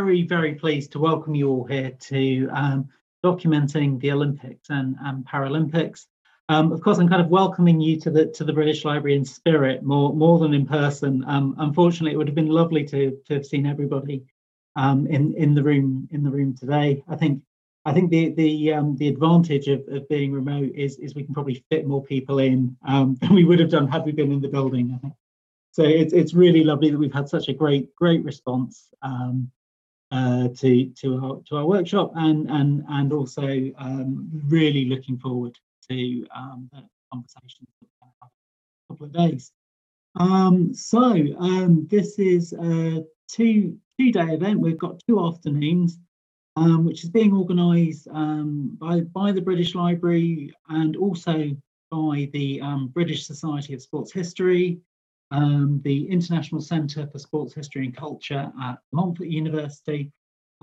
very, very pleased to welcome you all here to um, documenting the Olympics and, and Paralympics. Um, of course, I'm kind of welcoming you to the to the British Library in spirit more more than in person. Um, unfortunately, it would have been lovely to to have seen everybody um, in in the room in the room today. I think I think the the um, the advantage of, of being remote is is we can probably fit more people in um, than we would have done had we been in the building. I think so. It's it's really lovely that we've had such a great great response um, uh, to to our to our workshop and and and also um, really looking forward to um, the conversations a couple of days. Um, so this is a two two day event. We've got two afternoons um, which is being organised um, by, by the British Library and also by the um, British Society of Sports History, um, the International Centre for Sports History and Culture at Montfort University,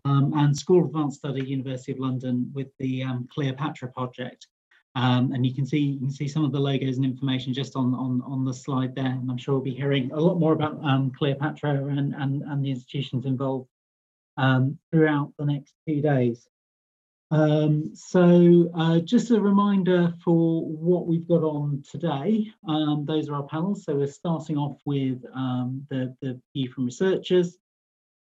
um, and School of Advanced Study, University of London, with the um, Cleopatra project. and you can see you can see some of the logos and information just on on, on the slide there. And I'm sure we'll be hearing a lot more about Cleopatra and, and, and the institutions involved um, throughout the next two days. Um, so uh, just a reminder for what we've got on today. Um, those are our panels. So we're starting off with um, the, the view from researchers.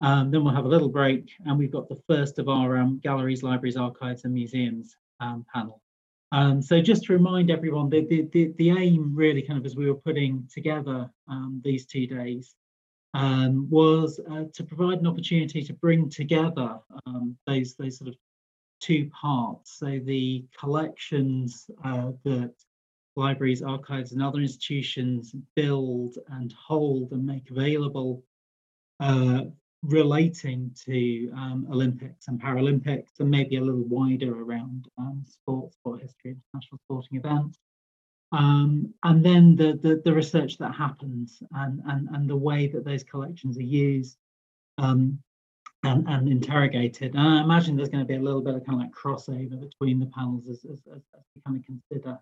Um, then we'll have a little break and we've got the first of our um, galleries, libraries, archives and museums panel. so just to remind everyone, the, the, the, the, aim really kind of as we were putting together these two days um, was uh, to provide an opportunity to bring together um, those, those sort of two parts. So the collections uh, that libraries, archives and other institutions build and hold and make available uh, relating to um, Olympics and Paralympics and maybe a little wider around um, sports, sport history, international sporting events. Um, and then the, the, the research that happens and and and the way that those collections are used um, and and interrogated. And I imagine there's going to be a little bit of kind of like crossover between the panels as as, as, we kind of consider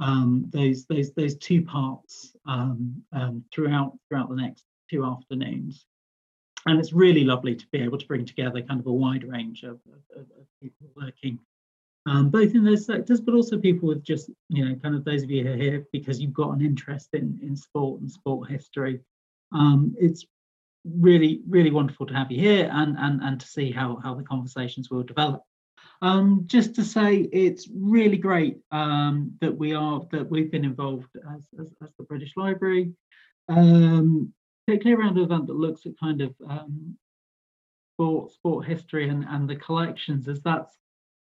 um, those those those two parts um, um, throughout throughout the next two afternoons. And it's really lovely to be able to bring together kind of a wide range of, of, of people working um, both in those sectors, but also people with just, you know, kind of those of you who are here because you've got an interest in, in sport and sport history. Um, it's really, really wonderful to have you here and, and, and to see how, how the conversations will develop. Um, just to say, it's really great um, that we are that we've been involved as, as, as the British Library, um, particularly around an event that looks at kind of um, sport sport history and, and the collections, as that's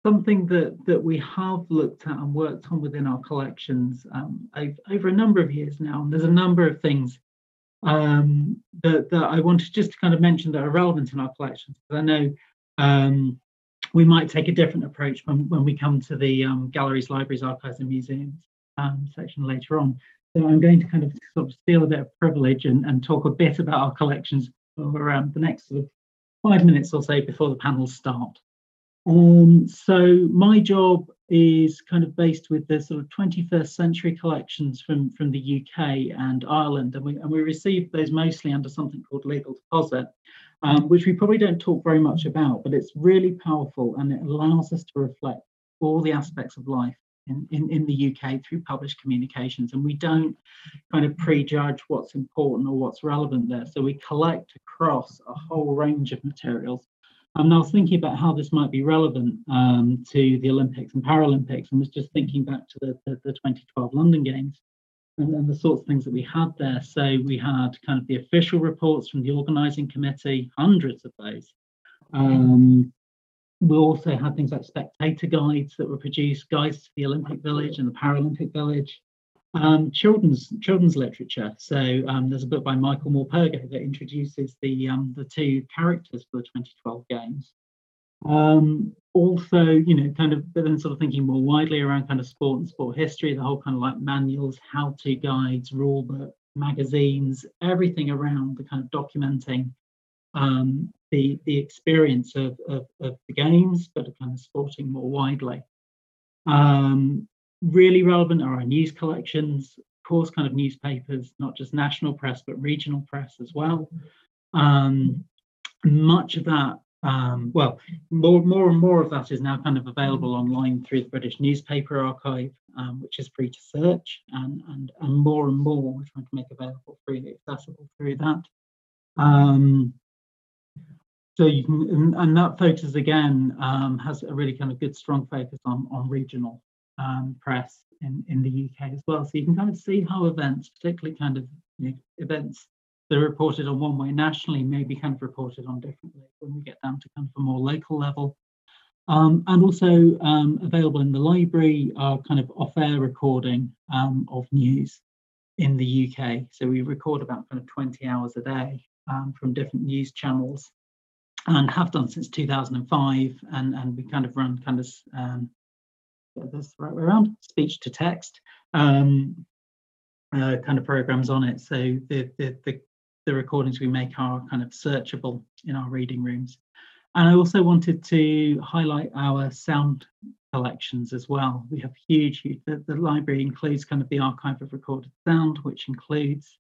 something that that we have looked at and worked on within our collections um, over, over, a number of years now. And there's a number of things um, that, that I wanted just to kind of mention that are relevant in our collections. Because I know um, we might take a different approach when, when we come to the um, galleries, libraries, archives, and museums um, section later on. So I'm going to kind of sort of steal a bit of privilege and, and talk a bit about our collections for um, the next sort of five minutes or so before the panels start. Um, so my job is kind of based with the sort of 21st century collections from, from the UK and Ireland, and we, and we receive those mostly under something called legal deposit, um, which we probably don't talk very much about, but it's really powerful and it allows us to reflect all the aspects of life in, in, in the UK through published communications. And we don't kind of prejudge what's important or what's relevant there. So we collect across a whole range of materials and I was thinking about how this might be relevant um, to the Olympics and Paralympics, and was just thinking back to the, the, the 2012 London Games and, and, the sorts of things that we had there. So we had kind of the official reports from the organising committee, hundreds of those. Um, we also had things like spectator guides that were produced, guides to the Olympic Village and the Paralympic Village um, children's children's literature. So um, there's a book by Michael Morpurgo that introduces the um, the two characters for the 2012 games. Um, also, you know, kind of but then sort of thinking more widely around kind of sport and sport history, the whole kind of like manuals, how-to guides, rule book, magazines, everything around the kind of documenting um, the the experience of, of, of the games, but kind of sporting more widely. Um, really relevant are our news collections, of course, kind of newspapers, not just national press, but regional press as well. Um, much of that, um, well, more, more and more of that is now kind of available online through the British Newspaper Archive, um, which is free to search, and, and, and more and more we're trying to make available freely accessible through that. Um, so you can, and, and that focus again um, has a really kind of good, strong focus on, on regional um, press in, in the UK as well. So you can kind of see how events, particularly kind of you know, events that are reported on one way nationally, may be kind of reported on differently when we get down to kind of a more local level. Um, and also um, available in the library are kind of off-air recording um, of news in the UK. So we record about kind of 20 hours a day um, from different news channels and have done since 2005. And, and we kind of run kind of um, this right way around speech to text um, uh, kind of programs on it. So the, the, the the recordings we make are kind of searchable in our reading rooms. And I also wanted to highlight our sound collections as well. We have huge, huge the, the library includes kind of the archive of recorded sound, which includes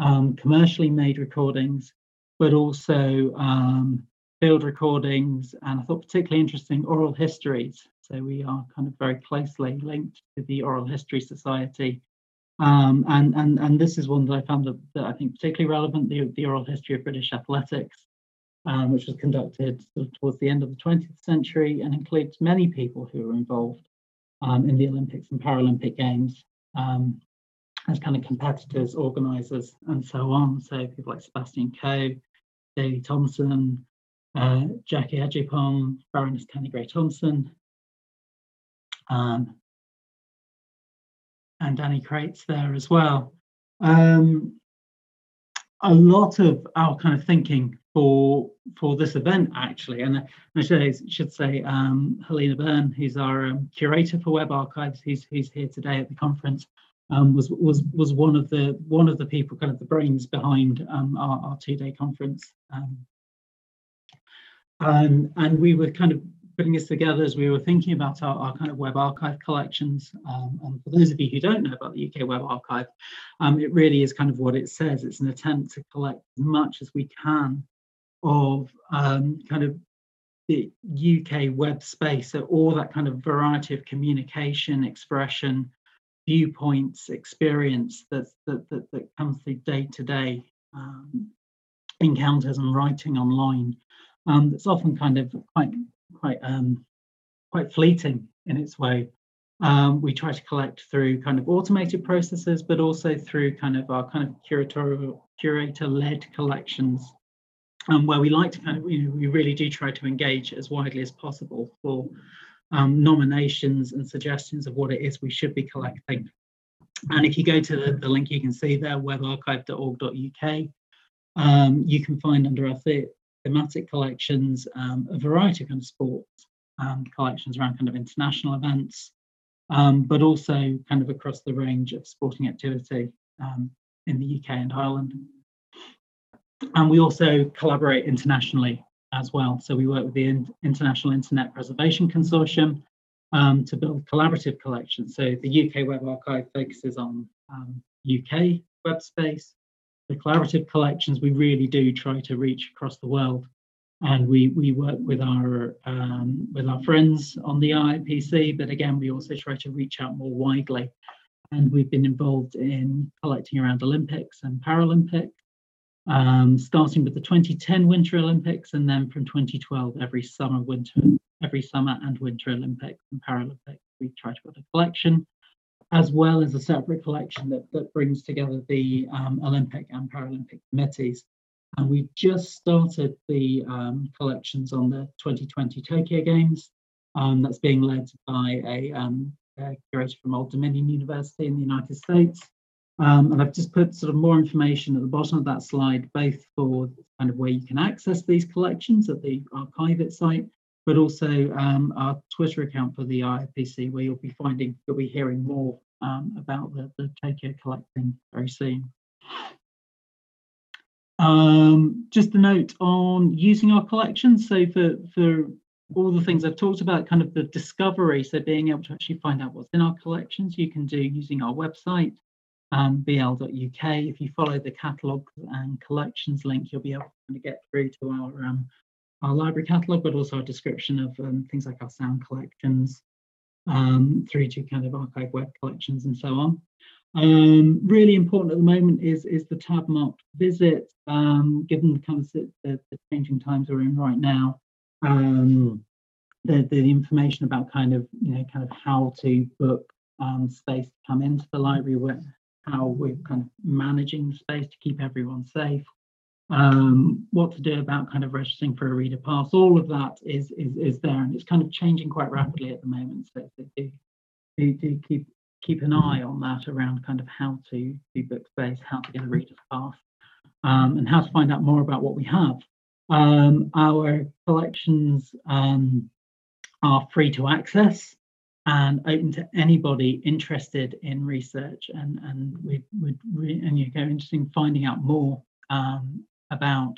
um, commercially made recordings, but also um, field recordings, and I thought particularly interesting oral histories. So we are kind of very closely linked to the Oral History Society. Um, and, and, and this is one that I found that, that I think particularly relevant, the, the oral history of British athletics, um, which was conducted sort of towards the end of the 20th century and includes many people who were involved um, in the Olympics and Paralympic Games um, as kind of competitors, organisers, and so on. So people like Sebastian Coe, Daley Thompson, uh, Jacqui Agyepong, Baroness Tanni Grey-Thompson, um, and Danny Crates there as well. Um, a lot of our kind of thinking for for this event actually, and I should, should say um, Helena Byrne, who's our um, curator for Web Archives, who's who's here today at the conference, um, was was was one of the one of the people, kind of the brains behind um, our, our two day conference. Um, and and we were kind of putting this together as we were thinking about our, our kind of web archive collections. Um, and for those of you who don't know about the UK Web Archive, um, it really is kind of what it says. It's an attempt to collect as much as we can of um, kind of the UK web space, so all that kind of variety of communication, expression, viewpoints, experience that that that, that comes through day to day encounters and writing online. Um, that's often kind of quite quite um, quite fleeting in its way. Um, we try to collect through kind of automated processes, but also through kind of our kind of curatorial curator-led collections, um, where we like to kind of you know we really do try to engage as widely as possible for um, nominations and suggestions of what it is we should be collecting. And if you go to the, the link you can see there, webarchive.org.uk, um, you can find under our the thematic collections, um, a variety of kind of sports um, collections around kind of international events, um, but also kind of across the range of sporting activity um, in the UK and Ireland. And we also collaborate internationally as well. So we work with the International Internet Preservation Consortium um, to build collaborative collections. So the UK Web Archive focuses on um, UK web space, the collaborative collections, we really do try to reach across the world. And we, we work with our um, with our friends on the IIPC, but again, we also try to reach out more widely. And we've been involved in collecting around Olympics and Paralympics, um, starting with the 2010 Winter Olympics, and then from 2012, every summer, winter, every summer and Winter Olympics and Paralympics, we try to put a collection as well as a separate collection that, that brings together the um, Olympic and Paralympic committees. And we've just started the um, collections on the 2020 Tokyo Games. Um, that's being led by a, um, a, curator from Old Dominion University in the United States. Um, and I've just put sort of more information at the bottom of that slide, both for kind of where you can access these collections at the archive site, but also um, our Twitter account for the IIPC, where you'll be finding, you'll be hearing more um, about the, the Tokyo collecting very soon. Um, just a note on using our collections. So for, for all the things I've talked about, kind of the discovery, so being able to actually find out what's in our collections, you can do using our website. um, bl.uk. If you follow the catalogues and collections link, you'll be able to get through to our um, our library catalogue, but also a description of um, things like our sound collections, um, through to kind of archive web collections and so on. Um, really important at the moment is is the tab marked visit, um, given the kind of the, the, changing times we're in right now. Um, the, the information about kind of you know kind of how to book um, space to come into the library, where, how we're kind of managing the space to keep everyone safe, um, what to do about kind of registering for a reader pass. All of that is is is there, and it's kind of changing quite rapidly at the moment. So, do, do, do keep keep an eye on that around kind of how to do book space, how to get a reader's pass, um, and how to find out more about what we have. Um, our collections um, are free to access and open to anybody interested in research and and we would re- and you go interested in finding out more um, about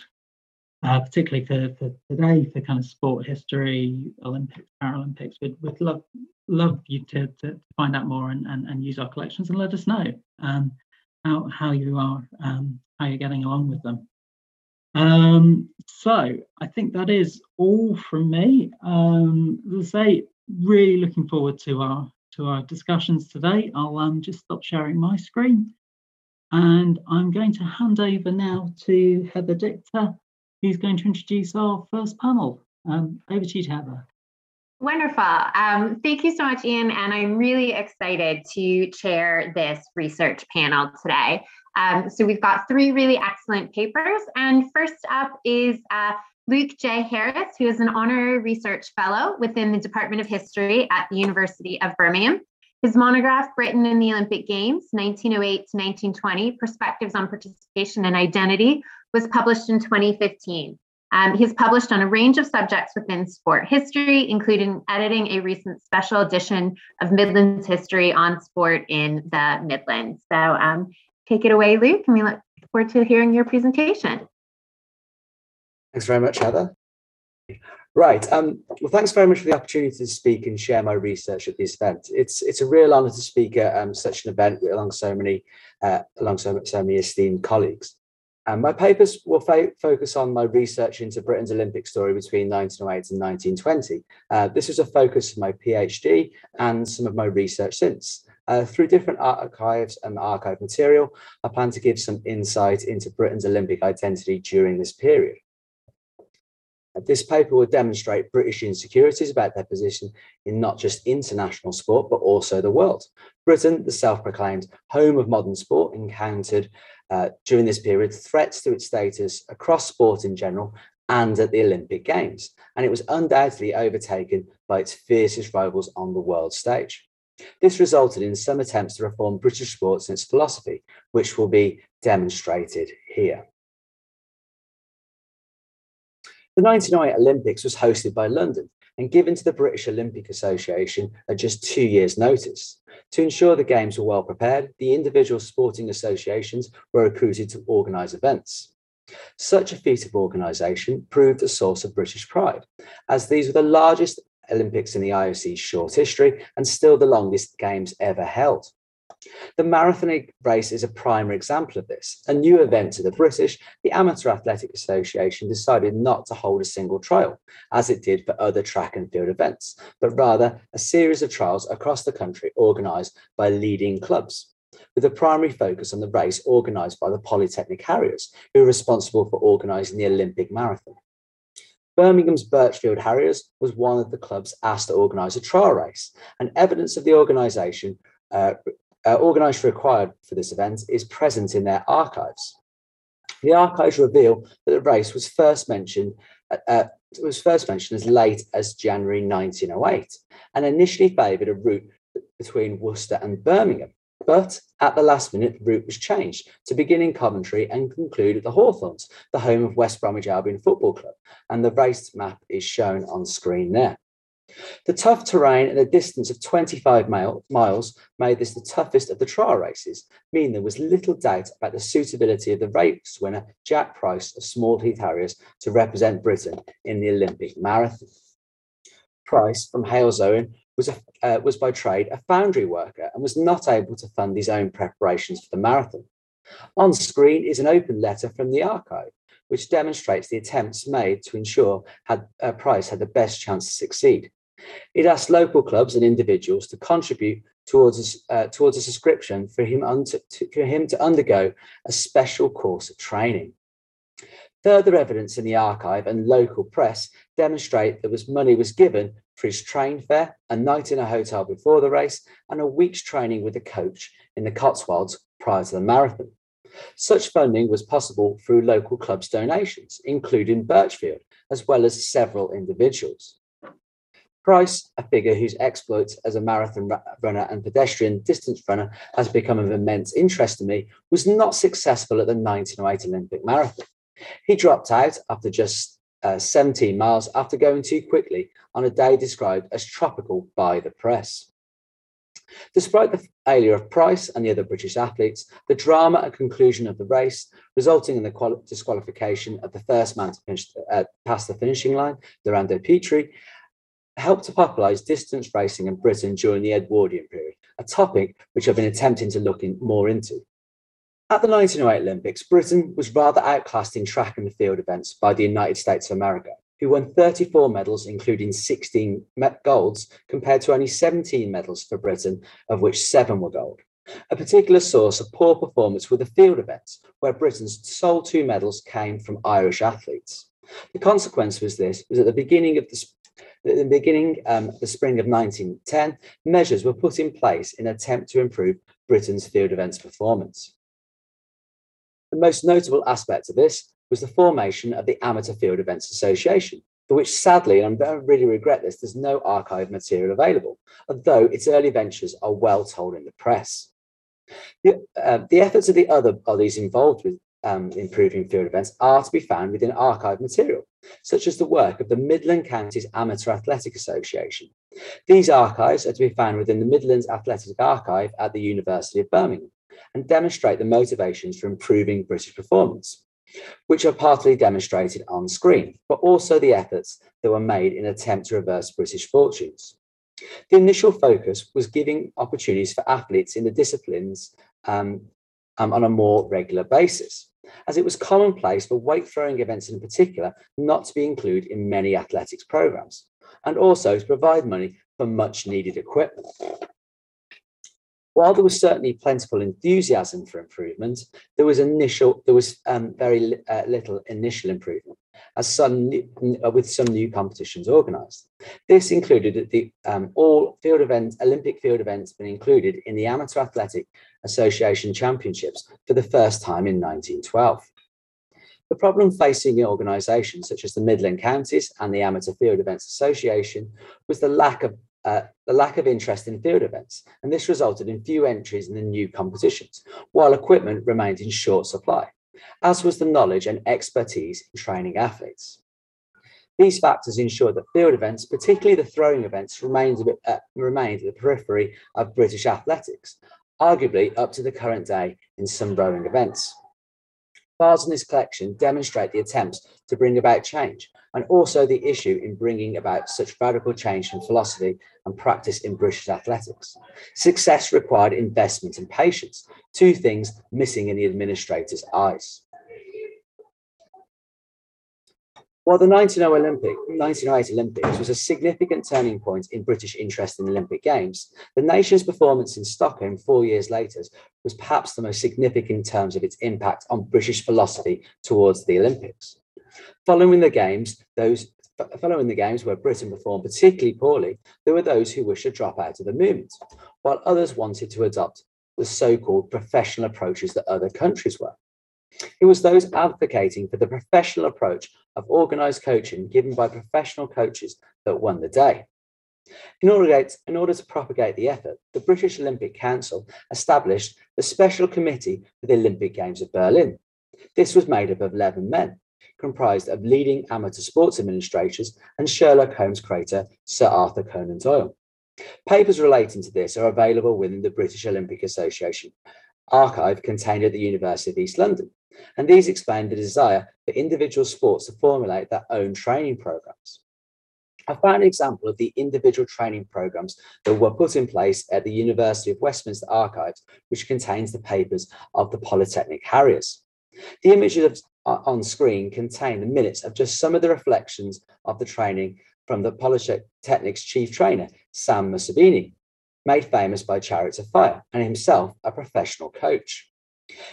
uh, particularly for, for today for kind of sport history olympics paralympics we'd, we'd love love you to, to find out more and, and, and use our collections and let us know um, how, how you are um, how you're getting along with them um, so I think that is all from me. Um, as I say, really looking forward to our to our discussions today. I'll um, just stop sharing my screen, and I'm going to hand over now to Heather Dichter, who's going to introduce our first panel. Um, over to you, Heather. Wonderful. Um, thank you so much, Ian. And I'm really excited to chair this research panel today. Um, so we've got three really excellent papers. And first up is uh, Luke J. Harris, who is an honorary research fellow within the Department of History at the University of Birmingham. His monograph, Britain in the Olympic Games, 1908 to 1920, Perspectives on Participation and Identity, was published in 2015. Um, he's published on a range of subjects within sport history, including editing a recent special edition of Midlands History on Sport in the Midlands. So um, take it away, Luke, and we look forward to hearing your presentation. Thanks very much, Heather. Right. Um, well, thanks very much for the opportunity to speak and share my research at this event. It's it's a real honour to speak at um, such an event along so many uh, along so, so many esteemed colleagues. Um, my papers will focus on my research into Britain's Olympic story between 1908 and 1920. Uh, this was a focus of my PhD and some of my research since. Uh, through different archives and archive material, I plan to give some insight into Britain's Olympic identity during this period. This paper will demonstrate British insecurities about their position in not just international sport, but also the world. Britain, the self proclaimed home of modern sport, encountered uh, during this period threats to its status across sport in general and at the Olympic Games, and it was undoubtedly overtaken by its fiercest rivals on the world stage. This resulted in some attempts to reform British sports and its philosophy, which will be demonstrated here. The 1908 Olympics was hosted by London and given to the British Olympic Association at just two years' notice. To ensure the Games were well prepared, the individual sporting associations were recruited to organise events. Such a feat of organisation proved a source of British pride, as these were the largest Olympics in the IOC's short history and still the longest Games ever held. The marathon race is a primary example of this. A new event to the British, the Amateur Athletic Association decided not to hold a single trial, as it did for other track and field events, but rather a series of trials across the country organised by leading clubs, with a primary focus on the race organised by the Polytechnic Harriers, who are responsible for organising the Olympic Marathon. Birmingham's Birchfield Harriers was one of the clubs asked to organise a trial race, and evidence of the organisation uh, uh, organised required for this event is present in their archives. The archives reveal that the race was first mentioned uh, uh was first mentioned as late as January 1908 and initially favoured a route between Worcester and Birmingham. But at the last minute, the route was changed to begin in Coventry and conclude at the Hawthorns, the home of West Bromwich Albion Football Club. And the race map is shown on screen there. The tough terrain and a distance of 25 mile, miles made this the toughest of the trial races, meaning there was little doubt about the suitability of the race winner, Jack Price of Small Heath Harriers, to represent Britain in the Olympic marathon. Price from Halesowen was, a, uh, was by trade a foundry worker and was not able to fund his own preparations for the marathon. On screen is an open letter from the archive, which demonstrates the attempts made to ensure had, uh, Price had the best chance to succeed. It asked local clubs and individuals to contribute towards a, uh, towards a subscription for him, to, for him to undergo a special course of training. Further evidence in the archive and local press demonstrate that was money was given for his train fare, a night in a hotel before the race, and a week's training with a coach in the Cotswolds prior to the marathon. Such funding was possible through local clubs' donations, including Birchfield, as well as several individuals. Price, a figure whose exploits as a marathon runner and pedestrian distance runner has become of immense interest to me, was not successful at the 1908 Olympic Marathon. He dropped out after just uh, 17 miles after going too quickly on a day described as tropical by the press. Despite the failure of Price and the other British athletes, the drama and conclusion of the race, resulting in the disqualification of the first man to finish uh, past the finishing line, Dorando Pietri, helped to popularise distance racing in Britain during the Edwardian period, a topic which I've been attempting to look in more into. At the 1908 Olympics, Britain was rather outclassed in track and field events by the United States of America, who won 34 medals, including 16 golds, compared to only 17 medals for Britain, of which seven were gold. A particular source of poor performance were the field events, where Britain's sole two medals came from Irish athletes. The consequence was this was at the beginning of the at the beginning, um, the spring of 1910, measures were put in place in attempt to improve Britain's field events performance. The most notable aspect of this was the formation of the Amateur Field Events Association, for which sadly, and I really regret this, there's no archive material available, although its early ventures are well told in the press. The, uh, the efforts of the other bodies involved with um, improving field events are to be found within archive material, such as the work of the Midland Counties Amateur Athletic Association. These archives are to be found within the Midlands Athletic Archive at the University of Birmingham and demonstrate the motivations for improving British performance, which are partly demonstrated on screen, but also the efforts that were made in attempt to reverse British fortunes. The initial focus was giving opportunities for athletes in the disciplines um, um, on a more regular basis, as it was commonplace for weight throwing events in particular not to be included in many athletics programs, and also to provide money for much needed equipment. While there was certainly plentiful enthusiasm for improvement, there was initial there was um, very uh, little initial improvement, as some uh, with some new competitions organised. This included the um, all field events, Olympic field events, being included in the Amateur Athletic Association Championships for the first time in 1912. The problem facing organisations such as the Midland Counties and the Amateur Field Events Association was the lack of uh, the lack of interest in field events, and this resulted in few entries in the new competitions, while equipment remained in short supply, as was the knowledge and expertise in training athletes. These factors ensured that field events, particularly the throwing events, remained, bit, uh, remained at the periphery of British athletics, arguably up to the current day in some throwing events. Files in this collection demonstrate the attempts to bring about change and also the issue in bringing about such radical change in philosophy and practice in British athletics. Success required investment and patience, two things missing in the administrator's eyes. While the 1908 Olympic, 1908 Olympics was a significant turning point in British interest in Olympic Games, the nation's performance in Stockholm four years later was perhaps the most significant in terms of its impact on British philosophy towards the Olympics. Following the Games, those following the Games where Britain performed particularly poorly, there were those who wished to drop out of the movement, while others wanted to adopt the so-called professional approaches that other countries were. It was those advocating for the professional approach of organized coaching given by professional coaches that won the day. In order, to, in order to propagate the effort, the British Olympic Council established the Special Committee for the Olympic Games of Berlin. This was made up of 11 men, comprised of leading amateur sports administrators and Sherlock Holmes creator Sir Arthur Conan Doyle. Papers relating to this are available within the British Olympic Association archive contained at the University of East London and these explain the desire for individual sports to formulate their own training programs. I found an example of the individual training programs that were put in place at the University of Westminster Archives, which contains the papers of the Polytechnic Harriers. The images uh, on screen contain the minutes of just some of the reflections of the training from the Polytechnic's chief trainer, Sam Mussabini, made famous by Chariots of Fire and himself a professional coach.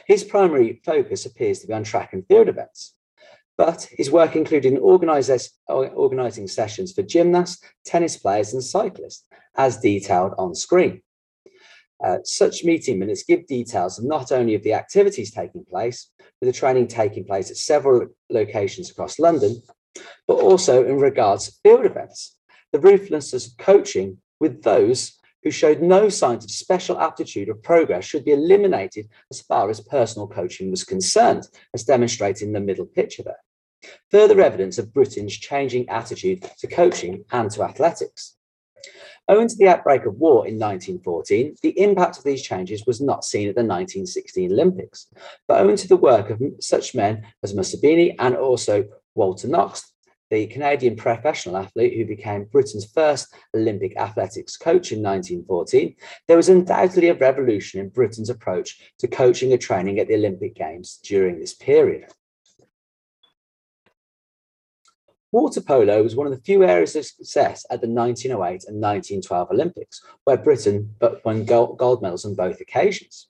His primary focus appears to be on track and field events, but his work included organising sessions for gymnasts, tennis players, and cyclists, as detailed on screen. Uh, such meeting minutes give details not only of the activities taking place, with the training taking place at several locations across London, but also in regards to field events. The ruthlessness of coaching with those who showed no signs of special aptitude or progress should be eliminated as far as personal coaching was concerned, as demonstrated in the middle picture there. Further evidence of Britain's changing attitude to coaching and to athletics. Owing to the outbreak of war in 1914, the impact of these changes was not seen at the 1916 Olympics, but owing to the work of such men as Mussabini and also Walter Knox, the Canadian professional athlete who became Britain's first Olympic athletics coach in 1914, there was undoubtedly a revolution in Britain's approach to coaching and training at the Olympic Games during this period. Water polo was one of the few areas of success at the 1908 and 1912 Olympics, where Britain won gold medals on both occasions.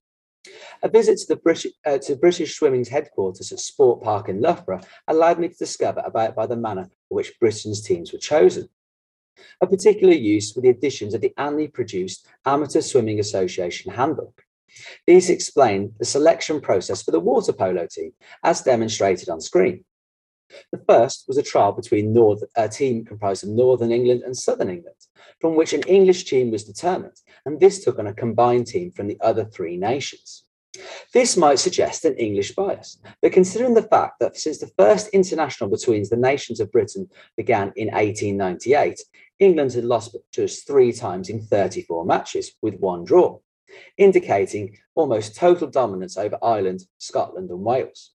A visit to the British, uh, to British Swimming's headquarters at Sport Park in Loughborough allowed me to discover about by the manner in which Britain's teams were chosen. Of particular use were the additions of the annually produced Amateur Swimming Association Handbook. These explain the selection process for the water polo team, as demonstrated on screen. The first was a trial between North, a team comprised of Northern England and Southern England, from which an English team was determined, and this took on a combined team from the other three nations. This might suggest an English bias, but considering the fact that since the first international between the nations of Britain began in 1898, England had lost just three times in 34 matches, with one draw, indicating almost total dominance over Ireland, Scotland, and Wales.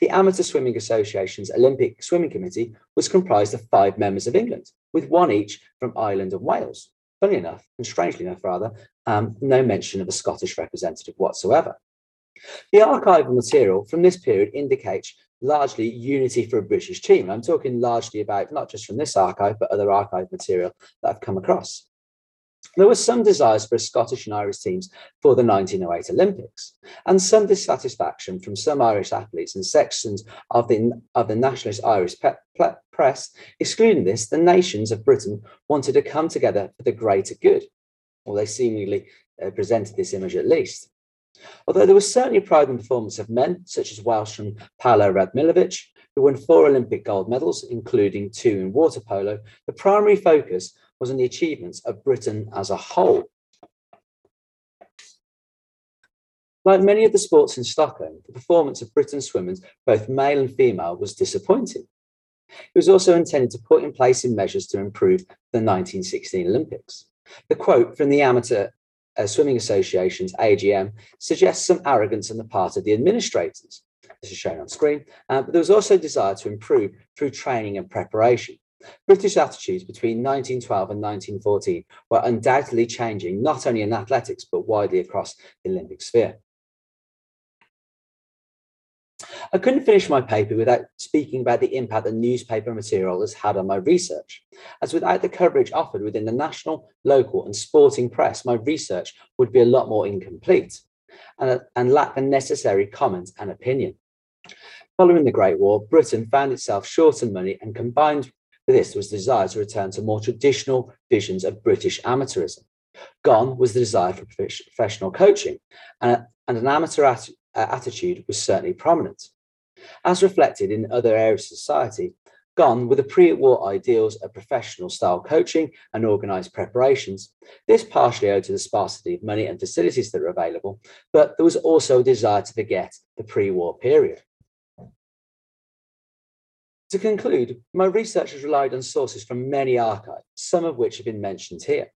The Amateur Swimming Association's Olympic Swimming Committee was comprised of five members of England, with one each from Ireland and Wales. Funny enough, and strangely enough, rather, um, no mention of a Scottish representative whatsoever. The archival material from this period indicates largely unity for a British team. I'm talking largely about not just from this archive, but other archive material that I've come across. There was some desires for Scottish and Irish teams for the 1908 Olympics, and some dissatisfaction from some Irish athletes and sections of the, of the nationalist Irish press. Excluding this, the nations of Britain wanted to come together for the greater good, or they seemingly uh, presented this image at least. Although there was certainly pride in the performance of men such as Welshman Paolo Radmilovic, who won four Olympic gold medals, including two in water polo, the primary focus was on the achievements of Britain as a whole. Like many of the sports in Stockholm, the performance of Britain's swimmers, both male and female, was disappointing. It was also intended to put in place in measures to improve the 1916 Olympics. The quote from the Amateur uh, Swimming Association's AGM suggests some arrogance on the part of the administrators. This is shown on screen, uh, but there was also a desire to improve through training and preparation. British attitudes between 1912 and 1914 were undoubtedly changing, not only in athletics, but widely across the Olympic sphere. I couldn't finish my paper without speaking about the impact that newspaper material has had on my research, as without the coverage offered within the national, local, and sporting press, my research would be a lot more incomplete and, and lack the necessary comment and opinion. Following the Great War, Britain found itself short on money and combined this was the desire to return to more traditional visions of British amateurism. Gone was the desire for professional coaching, and, and an amateur at, uh, attitude was certainly prominent. As reflected in other areas of society, gone were the pre-war ideals of professional style coaching and organized preparations. This partially owed to the sparsity of money and facilities that were available, but there was also a desire to forget the pre-war period. To conclude, my research has relied on sources from many archives, some of which have been mentioned here.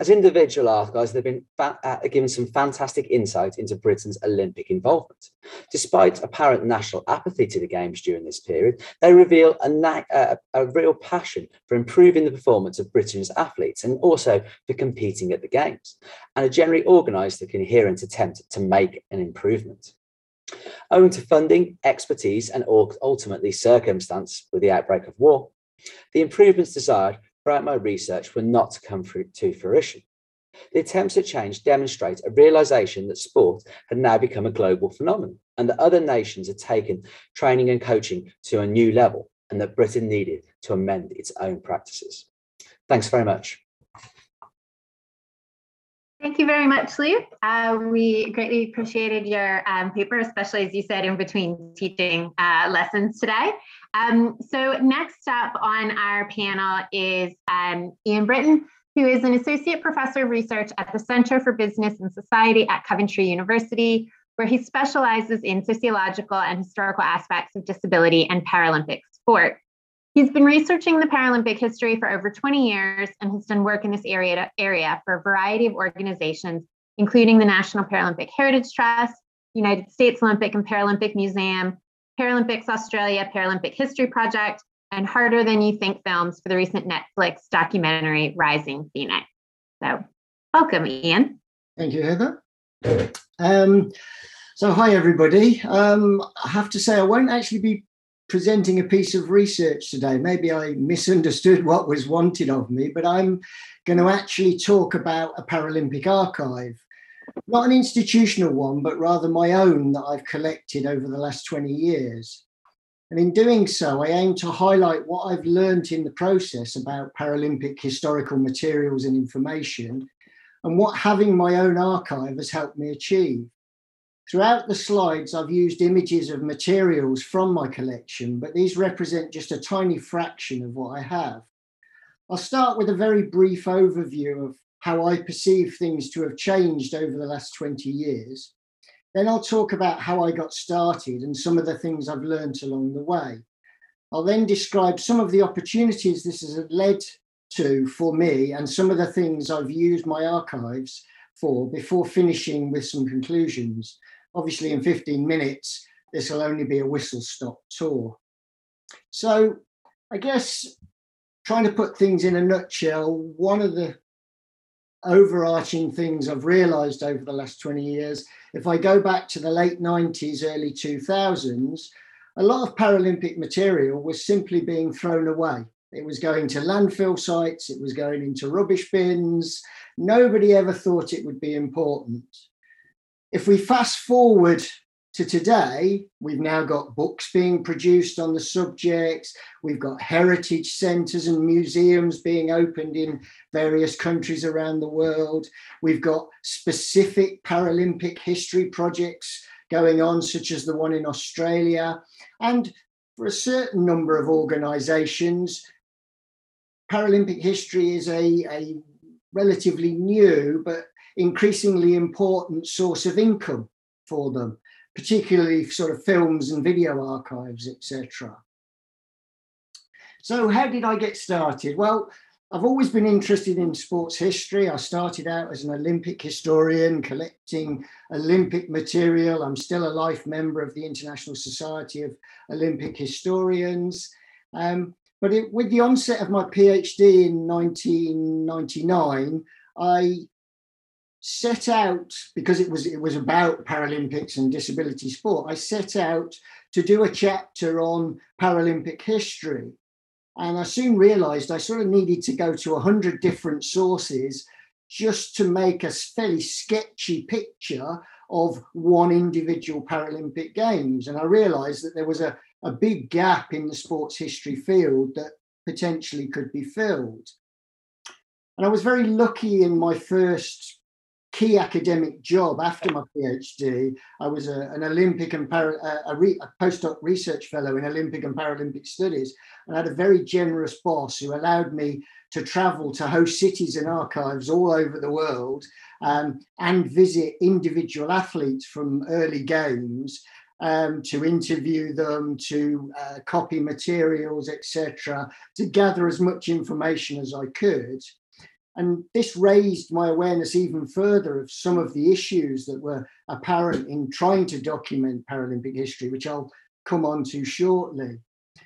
As individual archives, they've been uh, given some fantastic insight into Britain's Olympic involvement. Despite apparent national apathy to the Games during this period, they reveal a, a, a real passion for improving the performance of Britain's athletes and also for competing at the Games, and a generally organised and coherent attempt to make an improvement. Owing to funding, expertise, and ultimately circumstance with the outbreak of war, the improvements desired throughout my research were not to come to fruition. The attempts at change demonstrate a realization that sport had now become a global phenomenon and that other nations had taken training and coaching to a new level and that Britain needed to amend its own practices. Thanks very much. Thank you very much, Luke. Uh, we greatly appreciated your um, paper, especially as you said in between teaching uh, lessons today. Um, so next up on our panel is um, Ian Brittain, who is an associate professor of research at the Center for Business and Society at Coventry University, where he specializes in sociological and historical aspects of disability and Paralympic sport. He's been researching the Paralympic history for over 20 years and has done work in this area, area for a variety of organizations, including the National Paralympic Heritage Trust, United States Olympic and Paralympic Museum, Paralympics Australia Paralympic History Project, and Harder Than You Think films for the recent Netflix documentary Rising Phoenix. So, welcome, Ian. Thank you, Heather. Um, so, hi, everybody. Um, I have to say, I won't actually be presenting a piece of research today. Maybe I misunderstood what was wanted of me, but I'm going to actually talk about a Paralympic archive not an institutional one, but rather my own that I've collected over the last 20 years. And in doing so, I aim to highlight what I've learned in the process about Paralympic historical materials and information, and what having my own archive has helped me achieve. Throughout the slides, I've used images of materials from my collection, but these represent just a tiny fraction of what I have. I'll start with a very brief overview of how I perceive things to have changed over the last 20 years. Then I'll talk about how I got started and some of the things I've learned along the way. I'll then describe some of the opportunities this has led to for me and some of the things I've used my archives for before finishing with some conclusions. Obviously, in 15 minutes, this will only be a whistle stop tour. So, I guess trying to put things in a nutshell, one of the overarching things I've realized over the last 20 years. If I go back to the late 90s, early 2000s, a lot of Paralympic material was simply being thrown away. It was going to landfill sites, it was going into rubbish bins. Nobody ever thought it would be important. If we fast forward to today, we've now got books being produced on the subjects. We've got heritage centres and museums being opened in various countries around the world. We've got specific Paralympic history projects going on, such as the one in Australia. And for a certain number of organisations, Paralympic history is a, a relatively new but increasingly important source of income for them particularly sort of films and video archives, etc. So, how did I get started? Well, I've always been interested in sports history. I started out as an Olympic historian collecting Olympic material. I'm still a life member of the International Society of Olympic Historians. Um, but it, with the onset of my PhD in 1999, I set out because it was it was about Paralympics and disability sport. I set out to do a chapter on Paralympic history, and I soon realised I sort of needed to go to a hundred different sources just to make a fairly sketchy picture of one individual Paralympic Games. And I realised that there was a, a big gap in the sports history field that potentially could be filled. And I was very lucky in my first key academic job after my PhD. I was a, an Olympic and para, a, re, a, postdoc research fellow in Olympic and Paralympic studies, and I had a very generous boss who allowed me to travel to host cities and archives all over the world um, and visit individual athletes from early games. Um, to interview them, to uh, copy materials, etc., to gather as much information as I could. And this raised my awareness even further of some of the issues that were apparent in trying to document Paralympic history, which I'll come on to shortly.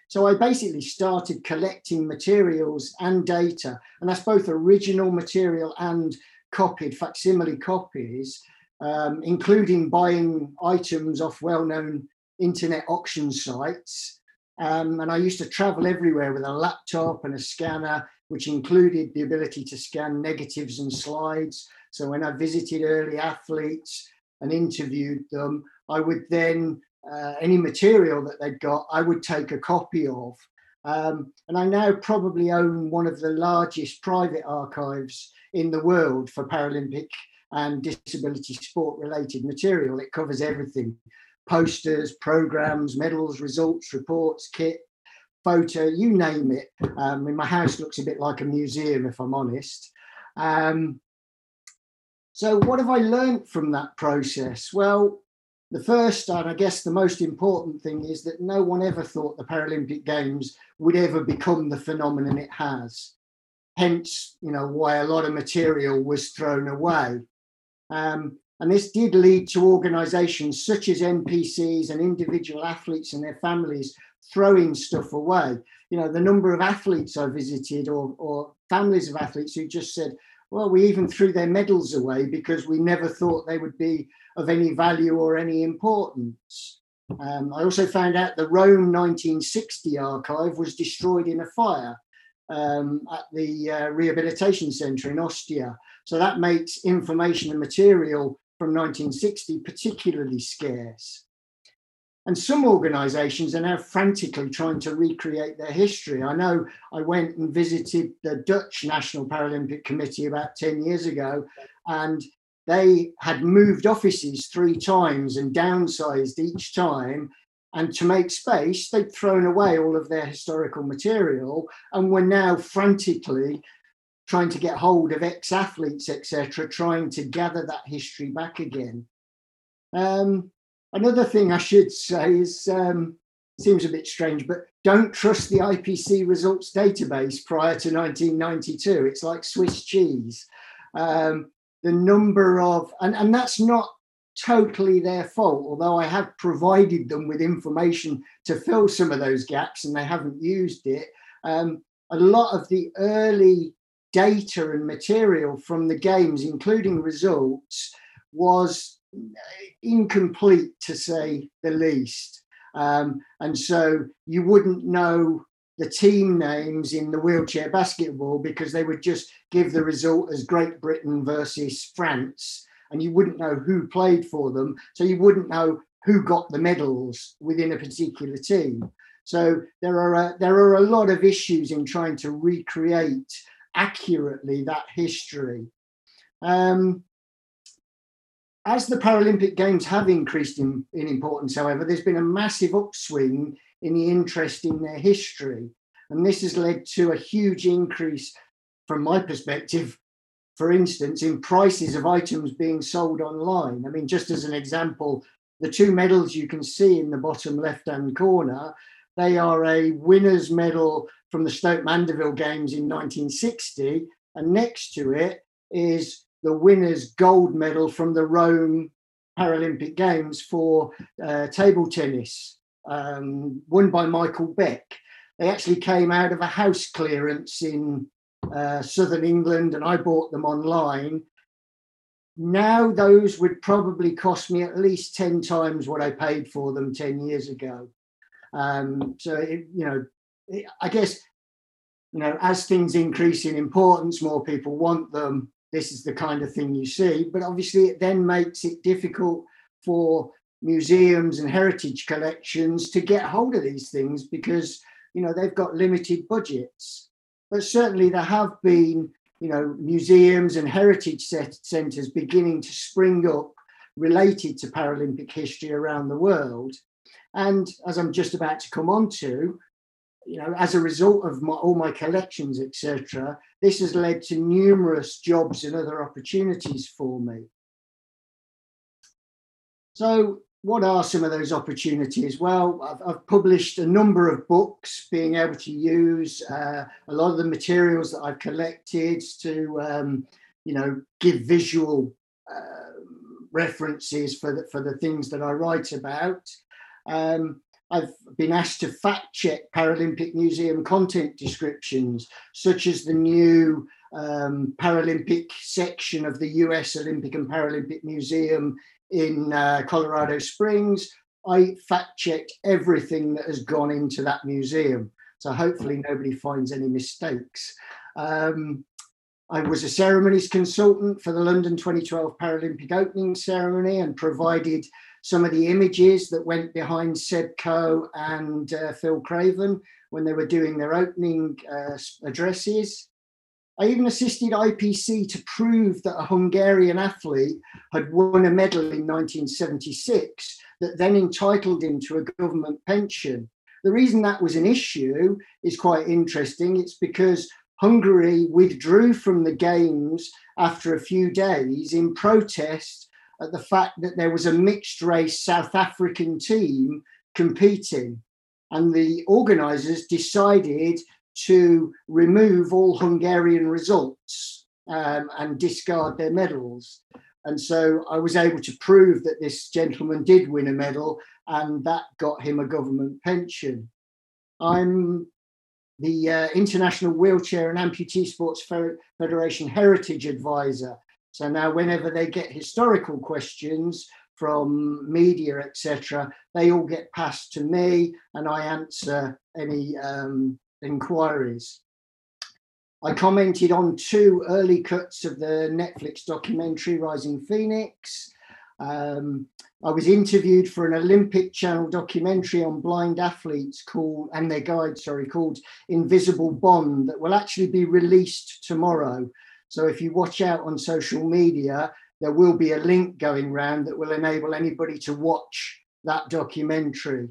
So I basically started collecting materials and data, and that's both original material and copied facsimile copies, um, including buying items off well-known internet auction sites. Um, and I used to travel everywhere with a laptop and a scanner, which included the ability to scan negatives and slides. So when I visited early athletes and interviewed them, I would then uh, any material that they'd got, I would take a copy of. Um, and I now probably own one of the largest private archives in the world for Paralympic and disability sport related material. It covers everything posters, programs, medals, results, reports, kit, photo, you name it. Um, I mean, my house looks a bit like a museum, if I'm honest. Um, so, what have I learned from that process? Well, the first and I guess the most important thing is that no one ever thought the Paralympic Games would ever become the phenomenon it has. Hence, you know, why a lot of material was thrown away. Um, and this did lead to organisations such as NPCs and individual athletes and their families throwing stuff away. You know, the number of athletes I visited or, or families of athletes who just said, well, we even threw their medals away because we never thought they would be of any value or any importance. Um, I also found out the Rome 1960 archive was destroyed in a fire um, at the uh, rehabilitation centre in Ostia. So that makes information and material from 1960 particularly scarce. And some organisations are now frantically trying to recreate their history. I know I went and visited the Dutch National Paralympic Committee about 10 years ago, and they had moved offices three times and downsized each time. And to make space, they'd thrown away all of their historical material and were now frantically trying to get hold of ex athletes, etc., trying to gather that history back again. Um, another thing I should say is um, seems a bit strange, but don't trust the IPC results database prior to 1992. It's like Swiss cheese. Um, the number of, and, and that's not totally their fault, although I have provided them with information to fill some of those gaps and they haven't used it. Um, a lot of the early data and material from the games, including results, was incomplete to say the least. Um, and so you wouldn't know the team names in the wheelchair basketball because they would just give the result as Great Britain versus France, and you wouldn't know who played for them. So you wouldn't know who got the medals within a particular team. So there are a, there are a lot of issues in trying to recreate accurately that history. Um, as the Paralympic Games have increased in, in importance, however, there's been a massive upswing in the interest in their history. And this has led to a huge increase, from my perspective, for instance, in prices of items being sold online. I mean, just as an example, the two medals you can see in the bottom left hand corner, they are a winner's medal from the Stoke Mandeville Games in 1960. And next to it is the winner's gold medal from the Rome Paralympic Games for uh, table tennis um, won by Michael Beck. They actually came out of a house clearance in uh, southern England, and I bought them online. Now, those would probably cost me at least 10 times what I paid for them 10 years ago. Um, so, it, you know, it, I guess, you know, as things increase in importance, more people want them. This is the kind of thing you see. But obviously, it then makes it difficult for museums and heritage collections to get hold of these things because you know they've got limited budgets but certainly there have been you know museums and heritage centers beginning to spring up related to paralympic history around the world and as i'm just about to come on to you know as a result of my, all my collections etc this has led to numerous jobs and other opportunities for me so what are some of those opportunities? Well, I've, I've published a number of books, being able to use uh, a lot of the materials that I've collected to, um, you know, give visual uh, references for the, for the things that I write about. Um, I've been asked to fact check Paralympic Museum content descriptions, such as the new um, Paralympic section of the US Olympic and Paralympic Museum in uh, Colorado Springs. I fact checked everything that has gone into that museum. So hopefully nobody finds any mistakes. Um, I was a ceremonies consultant for the London 2012 Paralympic opening ceremony and provided some of the images that went behind Seb Coe and uh, Phil Craven when they were doing their opening uh, addresses. I even assisted IPC to prove that a Hungarian athlete had won a medal in 1976 that then entitled him to a government pension. The reason that was an issue is quite interesting. It's because Hungary withdrew from the Games after a few days in protest at the fact that there was a mixed race South African team competing. And the organisers decided to remove all Hungarian results um, and discard their medals. And so I was able to prove that this gentleman did win a medal, and that got him a government pension. I'm the uh, International Wheelchair and Amputee Sports Federation Heritage Advisor. So now, whenever they get historical questions from media, etc., they all get passed to me, and I answer any um, inquiries. I commented on two early cuts of the Netflix documentary Rising Phoenix. Um, I was interviewed for an Olympic Channel documentary on blind athletes called, and their guide, sorry, called Invisible Bond that will actually be released tomorrow. So if you watch out on social media, there will be a link going around that will enable anybody to watch that documentary.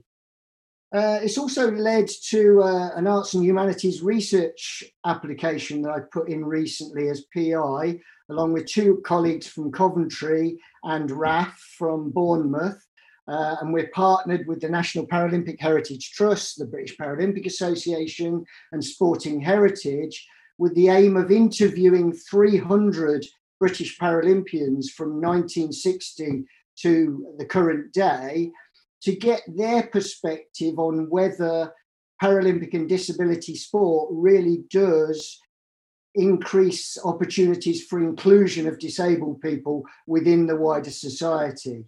Uh, it's also led to uh, an arts and humanities research application that I put in recently as PI, along with two colleagues from Coventry and RAF from Bournemouth. Uh, and we're partnered with the National Paralympic Heritage Trust, the British Paralympic Association, and Sporting Heritage, with the aim of interviewing 300 British Paralympians from 1960 to the current day to get their perspective on whether Paralympic and disability sport really does increase opportunities for inclusion of disabled people within the wider society.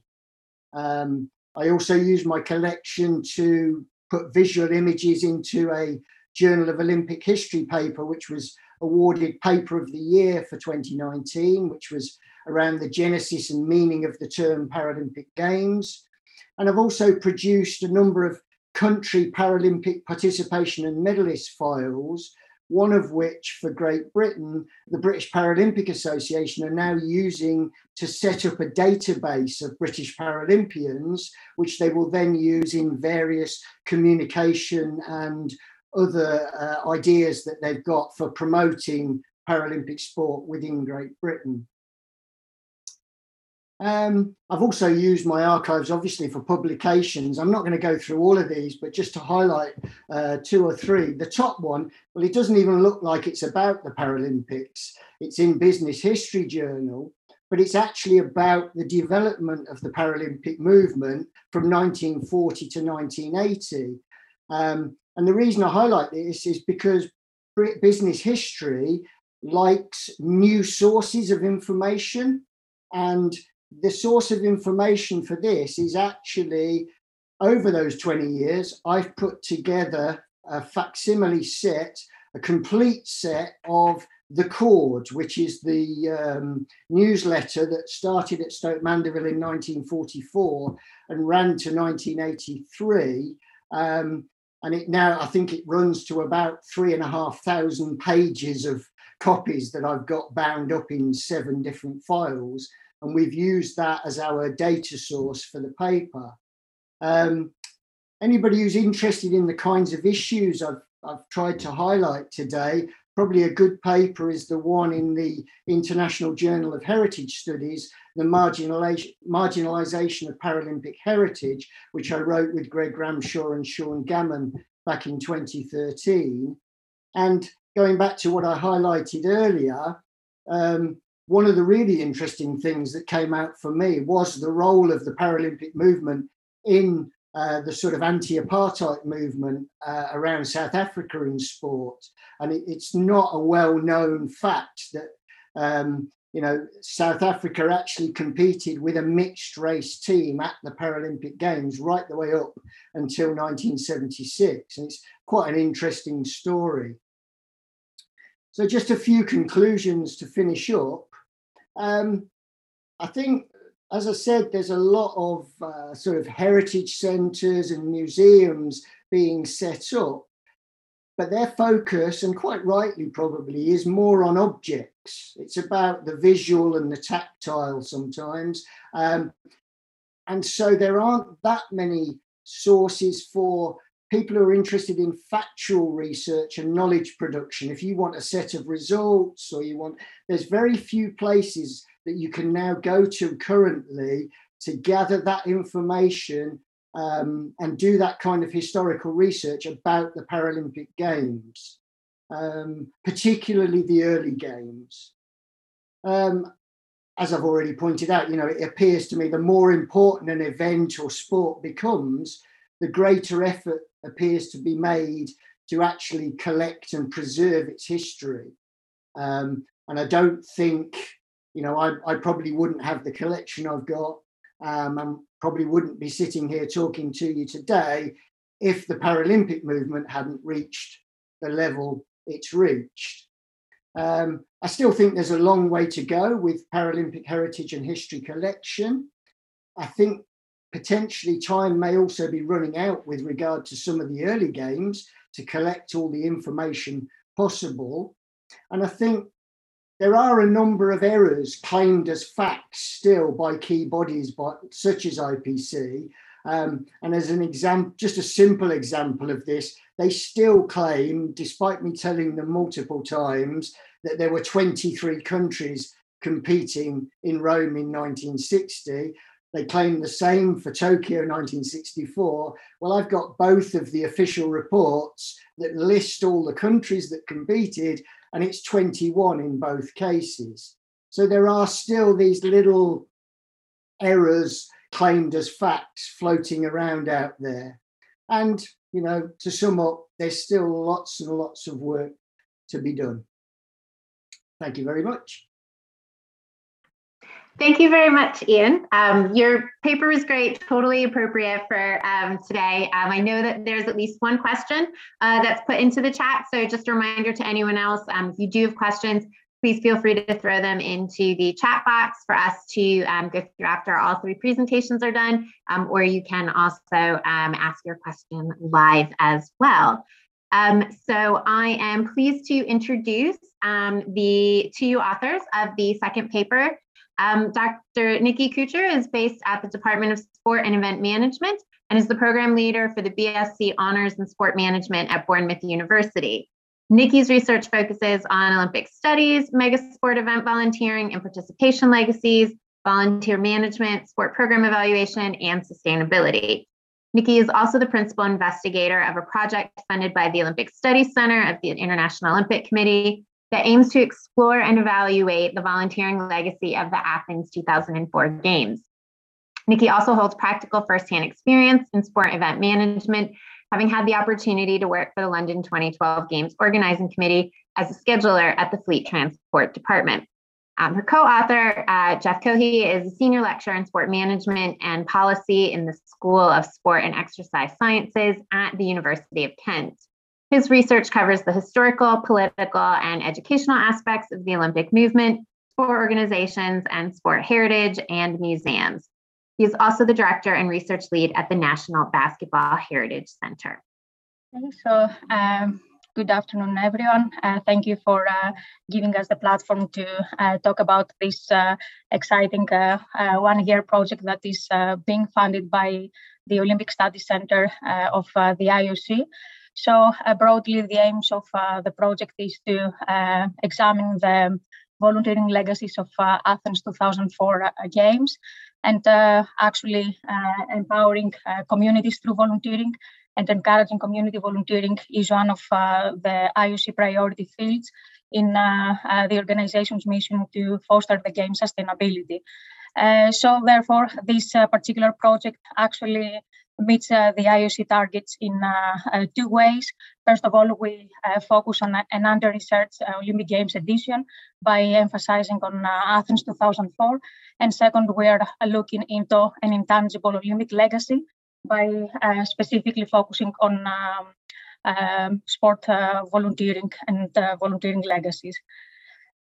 Um, I also use my collection to put visual images into a Journal of Olympic History paper, which was awarded Paper of the Year for 2019, which was around the genesis and meaning of the term Paralympic Games. And I've also produced a number of country Paralympic participation and medalist files, one of which for Great Britain, the British Paralympic Association are now using to set up a database of British Paralympians, which they will then use in various communication and other uh, ideas that they've got for promoting Paralympic sport within Great Britain. Um, I've also used my archives, obviously, for publications. I'm not going to go through all of these, but just to highlight uh, two or three. The top one, well, it doesn't even look like it's about the Paralympics. It's in Business History Journal, but it's actually about the development of the Paralympic movement from 1940 to 1980. Um, and the reason I highlight this is because business history likes new sources of information and the source of information for this is actually over those 20 years, I've put together a facsimile set, a complete set of The Cord, which is the um, newsletter that started at Stoke Mandeville in 1944 and ran to 1983. Um, and it now, I think it runs to about three and a half thousand pages of copies that I've got bound up in seven different files and we've used that as our data source for the paper. Um, anybody who's interested in the kinds of issues I've, I've tried to highlight today, probably a good paper is the one in the International Journal of Heritage Studies, the marginalization, of Paralympic heritage, which I wrote with Greg Ramshaw and Sean Gammon back in 2013. And going back to what I highlighted earlier, um, one of the really interesting things that came out for me was the role of the Paralympic movement in uh, the sort of anti-apartheid movement uh, around South Africa in sport, and it, it's not a well-known fact that um, you know South Africa actually competed with a mixed race team at the Paralympic Games right the way up until 1976, and it's quite an interesting story. So, just a few conclusions to finish up. Um, I think as I said, there's a lot of uh, sort of heritage centres and museums being set up, but their focus, and quite rightly probably, is more on objects. It's about the visual and the tactile sometimes. Um, and so there aren't that many sources for people who are interested in factual research and knowledge production. If you want a set of results or you want, there's very few places that you can now go to currently to gather that information um, and do that kind of historical research about the Paralympic Games, um, particularly the early games. Um, as I've already pointed out, you know, it appears to me the more important an event or sport becomes, the greater effort appears to be made to actually collect and preserve its history. Um, and I don't think you know, I, I probably wouldn't have the collection I've got um, and probably wouldn't be sitting here talking to you today if the Paralympic movement hadn't reached the level it's reached. Um, I still think there's a long way to go with Paralympic heritage and history collection. I think potentially time may also be running out with regard to some of the early games to collect all the information possible. And I think there are a number of errors claimed as facts still by key bodies such as IPC. Um, and as an example, just a simple example of this, they still claim, despite me telling them multiple times, that there were 23 countries competing in Rome in 1960. They claim the same for Tokyo 1964. Well, I've got both of the official reports that list all the countries that competed and it's 21 in both cases. So there are still these little errors claimed as facts floating around out there. And, you know, to sum up, there's still lots and lots of work to be done. Thank you very much. Thank you very much, Ian. Um, your paper was great, totally appropriate for um, today. Um, I know that there's at least one question uh, that's put into the chat. So just a reminder to anyone else, um, if you do have questions, please feel free to throw them into the chat box for us to um, go through after all three presentations are done, um, or you can also ask your question live as well. so I am pleased to introduce the two authors of the second paper, um, Dr. Nikki Koutrou is based at the Department of Sport and Event Management and is the program leader for the BSc Honors in Sport Management at Bournemouth University. Nikki's research focuses on Olympic studies, mega sport event volunteering and participation legacies, volunteer management, sport program evaluation, and sustainability. Nikki is also the principal investigator of a project funded by the Olympic Studies Center of the International Olympic Committee that aims to explore and evaluate the volunteering legacy of the Athens 2004 Games. Nikki also holds practical firsthand experience in sport event management, having had the opportunity to work for the London 2012 Games Organizing Committee as a scheduler at the Fleet Transport Department. Um, her co-author, uh, Geoff Kohe, is a senior lecturer in sport management and policy in the School of Sport and Exercise Sciences at the University of Kent. His research covers the historical, political, and educational aspects of the Olympic movement, sport organizations, and sport heritage and museums. He is also the director and research lead at the National Basketball Heritage Center. So, um, good afternoon, everyone. Uh, thank you for uh, giving us the platform to uh, talk about this uh, exciting uh, uh, one year project that is being funded by the Olympic Studies Center of the IOC. So uh, broadly, the aims of uh, the project is to uh, examine the volunteering legacies of Athens 2004 Games and actually empowering communities through volunteering and encouraging community volunteering is one of uh, the IOC priority fields in uh, uh, the organization's mission to foster the game sustainability. so therefore, this particular project actually meets uh, the IOC targets in uh, uh, two ways. First of all, we focus on an under-researched Olympic Games edition by emphasizing on Athens 2004. And second, we are looking into an intangible Olympic legacy by specifically focusing on um, um, sport volunteering and volunteering legacies.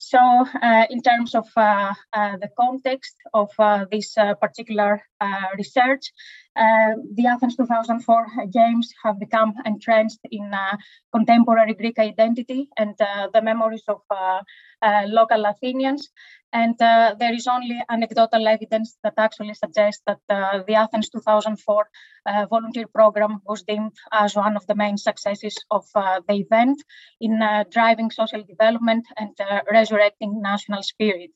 So, uh, in terms of uh, uh, the context of this particular research, the Athens 2004 Games have become entrenched in contemporary Greek identity and the memories of local Athenians. And uh, there is only anecdotal evidence that actually suggests that uh, the Athens 2004 uh, volunteer program was deemed as one of the main successes of uh, the event in uh, driving social development and uh, resurrecting national spirit.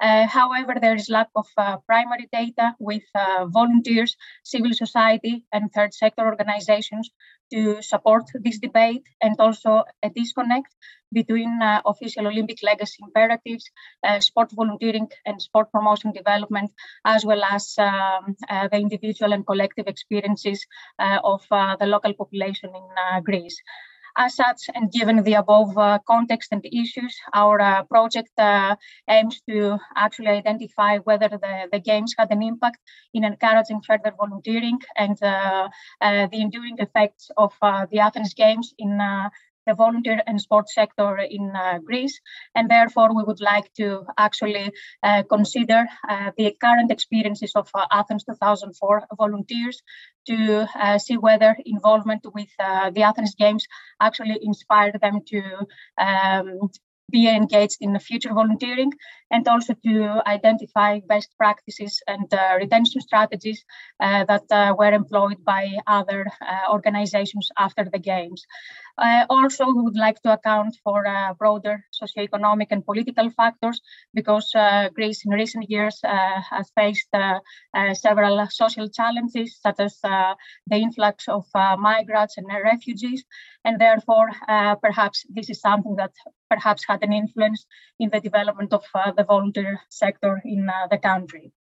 Uh, however, there is lack of uh, primary data with uh, volunteers, civil society, and third sector organizations to support this debate, and also a disconnect between uh, official Olympic legacy imperatives, uh, sport volunteering, and sport promotion development, as well as um, uh, the individual and collective experiences of the local population in Greece. As such, and given the above uh, context and issues, our uh, project uh, aims to actually identify whether the, the games had an impact in encouraging further volunteering and the enduring effects of the Athens Games in the volunteer and sports sector in uh, Greece. And therefore, we would like to actually uh, consider uh, the current experiences of Athens 2004 volunteers to see whether involvement with the Athens Games actually inspired them to um, be engaged in future volunteering and also to identify best practices and uh, retention strategies uh, that uh, were employed by other organizations after the Games. Uh, also, we would like to account for uh, broader socioeconomic and political factors because Greece in recent years has faced several social challenges such as the influx of migrants and refugees and therefore perhaps this is something that perhaps had an influence in the development of uh, the volunteer sector in uh, the country.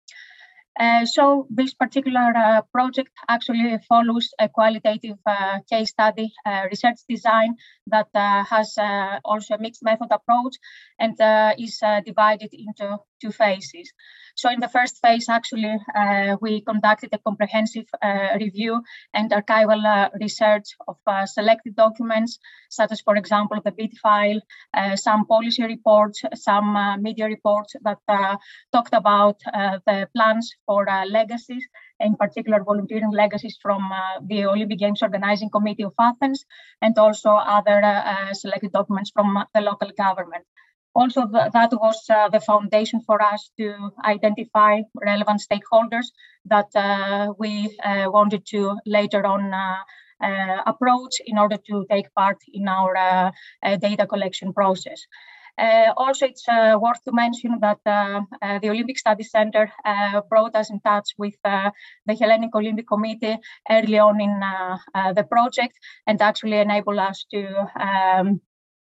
Uh, so this particular uh, project actually follows a qualitative uh, case study uh, research design that has also a mixed method approach and is divided into two phases. So in the first phase, actually, uh, we conducted a comprehensive uh, review and archival uh, research of uh, selected documents, such as, for example, the bid file, uh, some policy reports, some uh, media reports that talked about the plans for legacies, in particular volunteering legacies from the Olympic Games Organizing Committee of Athens, and also other selected documents from the local government also th that was uh, the foundation for us to identify relevant stakeholders that uh, we uh, wanted to later on uh, uh, approach in order to take part in our uh, data collection process. also, it's worth to mention that the Olympic Studies Center brought us in touch with the Hellenic Olympic Committee early on in the project and actually enabled us to um,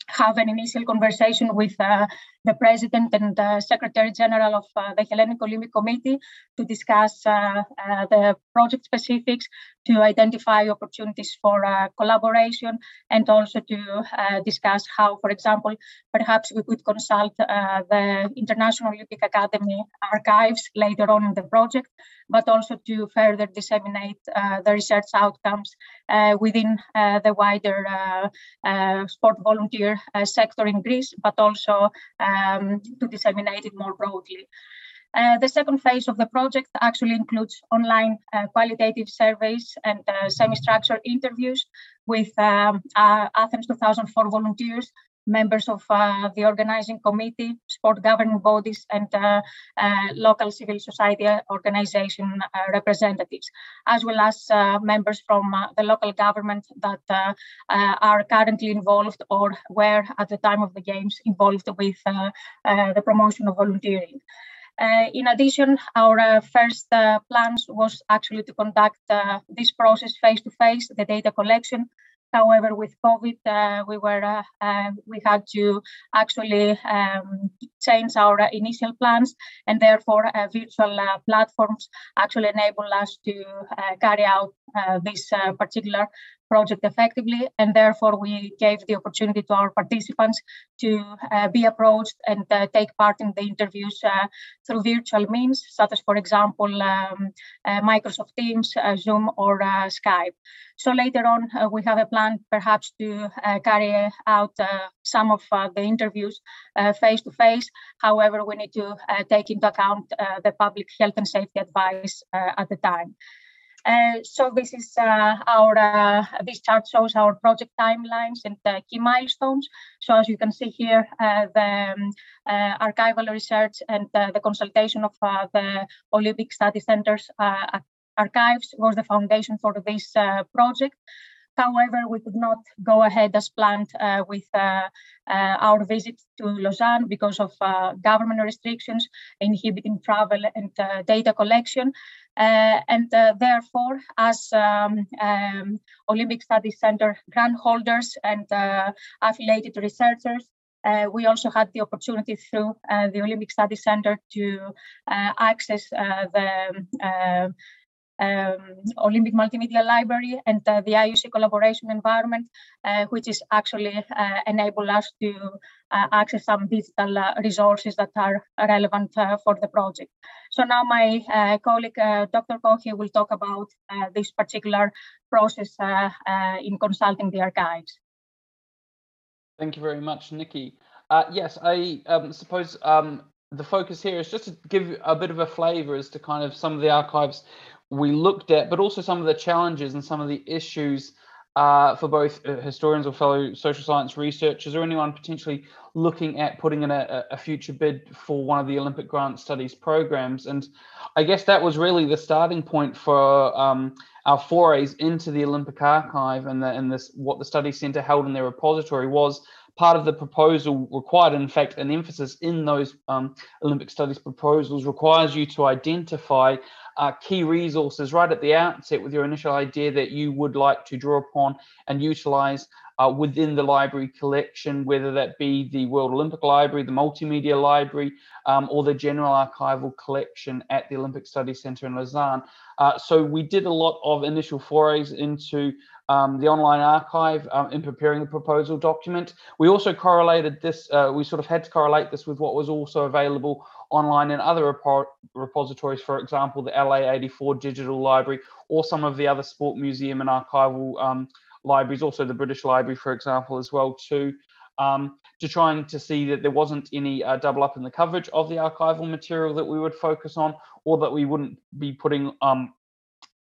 have an initial conversation with uh, the president and the secretary general of uh, the Hellenic Olympic Committee to discuss uh, uh the project specifics, to identify opportunities for uh, collaboration, and also to uh, discuss how, for example, perhaps we could consult the International Olympic Academy archives later on in the project, but also to further disseminate the research outcomes within the wider sport volunteer sector in Greece, but also um, to disseminate it more broadly. Uh, the second phase of the project actually includes online uh, qualitative surveys and uh, semi-structured interviews with um, uh, Athens 2004 volunteers members of uh, the organizing committee, sport governing bodies, and uh, uh, local civil society organization uh, representatives, as well as uh, members from uh, the local government that are currently involved or were at the time of the games involved with the promotion of volunteering. Uh, in addition, our uh, first uh, plans was actually to conduct this process face to face, the data collection, However, with COVID, uh, we were uh, uh, we had to actually um, change our initial plans, and therefore virtual platforms actually enable us to carry out this particular project effectively, and therefore we gave the opportunity to our participants to uh, be approached and uh, take part in the interviews uh, through virtual means, such as, for example, um, uh, Microsoft Teams, uh, Zoom, or uh, Skype. So later on, we have a plan perhaps to carry out some of the interviews face to face. However, we need to take into account the public health and safety advice at the time. Uh, so this is uh, our, uh, this chart shows our project timelines and key milestones. So as you can see here, the um, archival research and the consultation of the Olympic Study Center's archives was the foundation for this project. However, we could not go ahead as planned uh, with uh, uh, our visit to Lausanne because of government restrictions inhibiting travel and data collection. Uh, and uh, therefore, as um, um, Olympic Studies Center grant holders and uh, affiliated researchers, uh, we also had the opportunity through uh, the Olympic Studies Center to uh, access the um, Olympic Multimedia Library and uh, the IOC collaboration environment, uh, which is actually uh, enable us to uh, access some digital uh, resources that are relevant uh, for the project. So now my colleague, Dr. Kohe, will talk about this particular process in consulting the archives. Thank you very much, Nikki. yes, I um, suppose um, the focus here is just to give a bit of a flavor as to kind of some of the archives we looked at, but also some of the challenges and some of the issues uh, for both uh, historians or fellow social science researchers or anyone potentially looking at putting in a, a, future bid for one of the Olympic grant studies programs. And I guess that was really the starting point for um, our forays into the Olympic archive and, the, and this what the study centre held in their repository was part of the proposal required, in fact, an emphasis in those um, Olympic studies proposals requires you to identify uh, key resources right at the outset with your initial idea that you would like to draw upon and utilize uh, within the library collection, whether that be the World Olympic Library, the Multimedia Library, um, or the general archival collection at the Olympic Study Centre in Lausanne. Uh, so we did a lot of initial forays into um, the online archive um, in preparing the proposal document. We also correlated this, uh, we sort of had to correlate this with what was also available online in other repo repositories, for example, the LA84 Digital Library or some of the other sport museum and archival um, libraries, also the British Library, for example, as well too, um, to trying to see that there wasn't any uh, double up in the coverage of the archival material that we would focus on or that we wouldn't be putting um,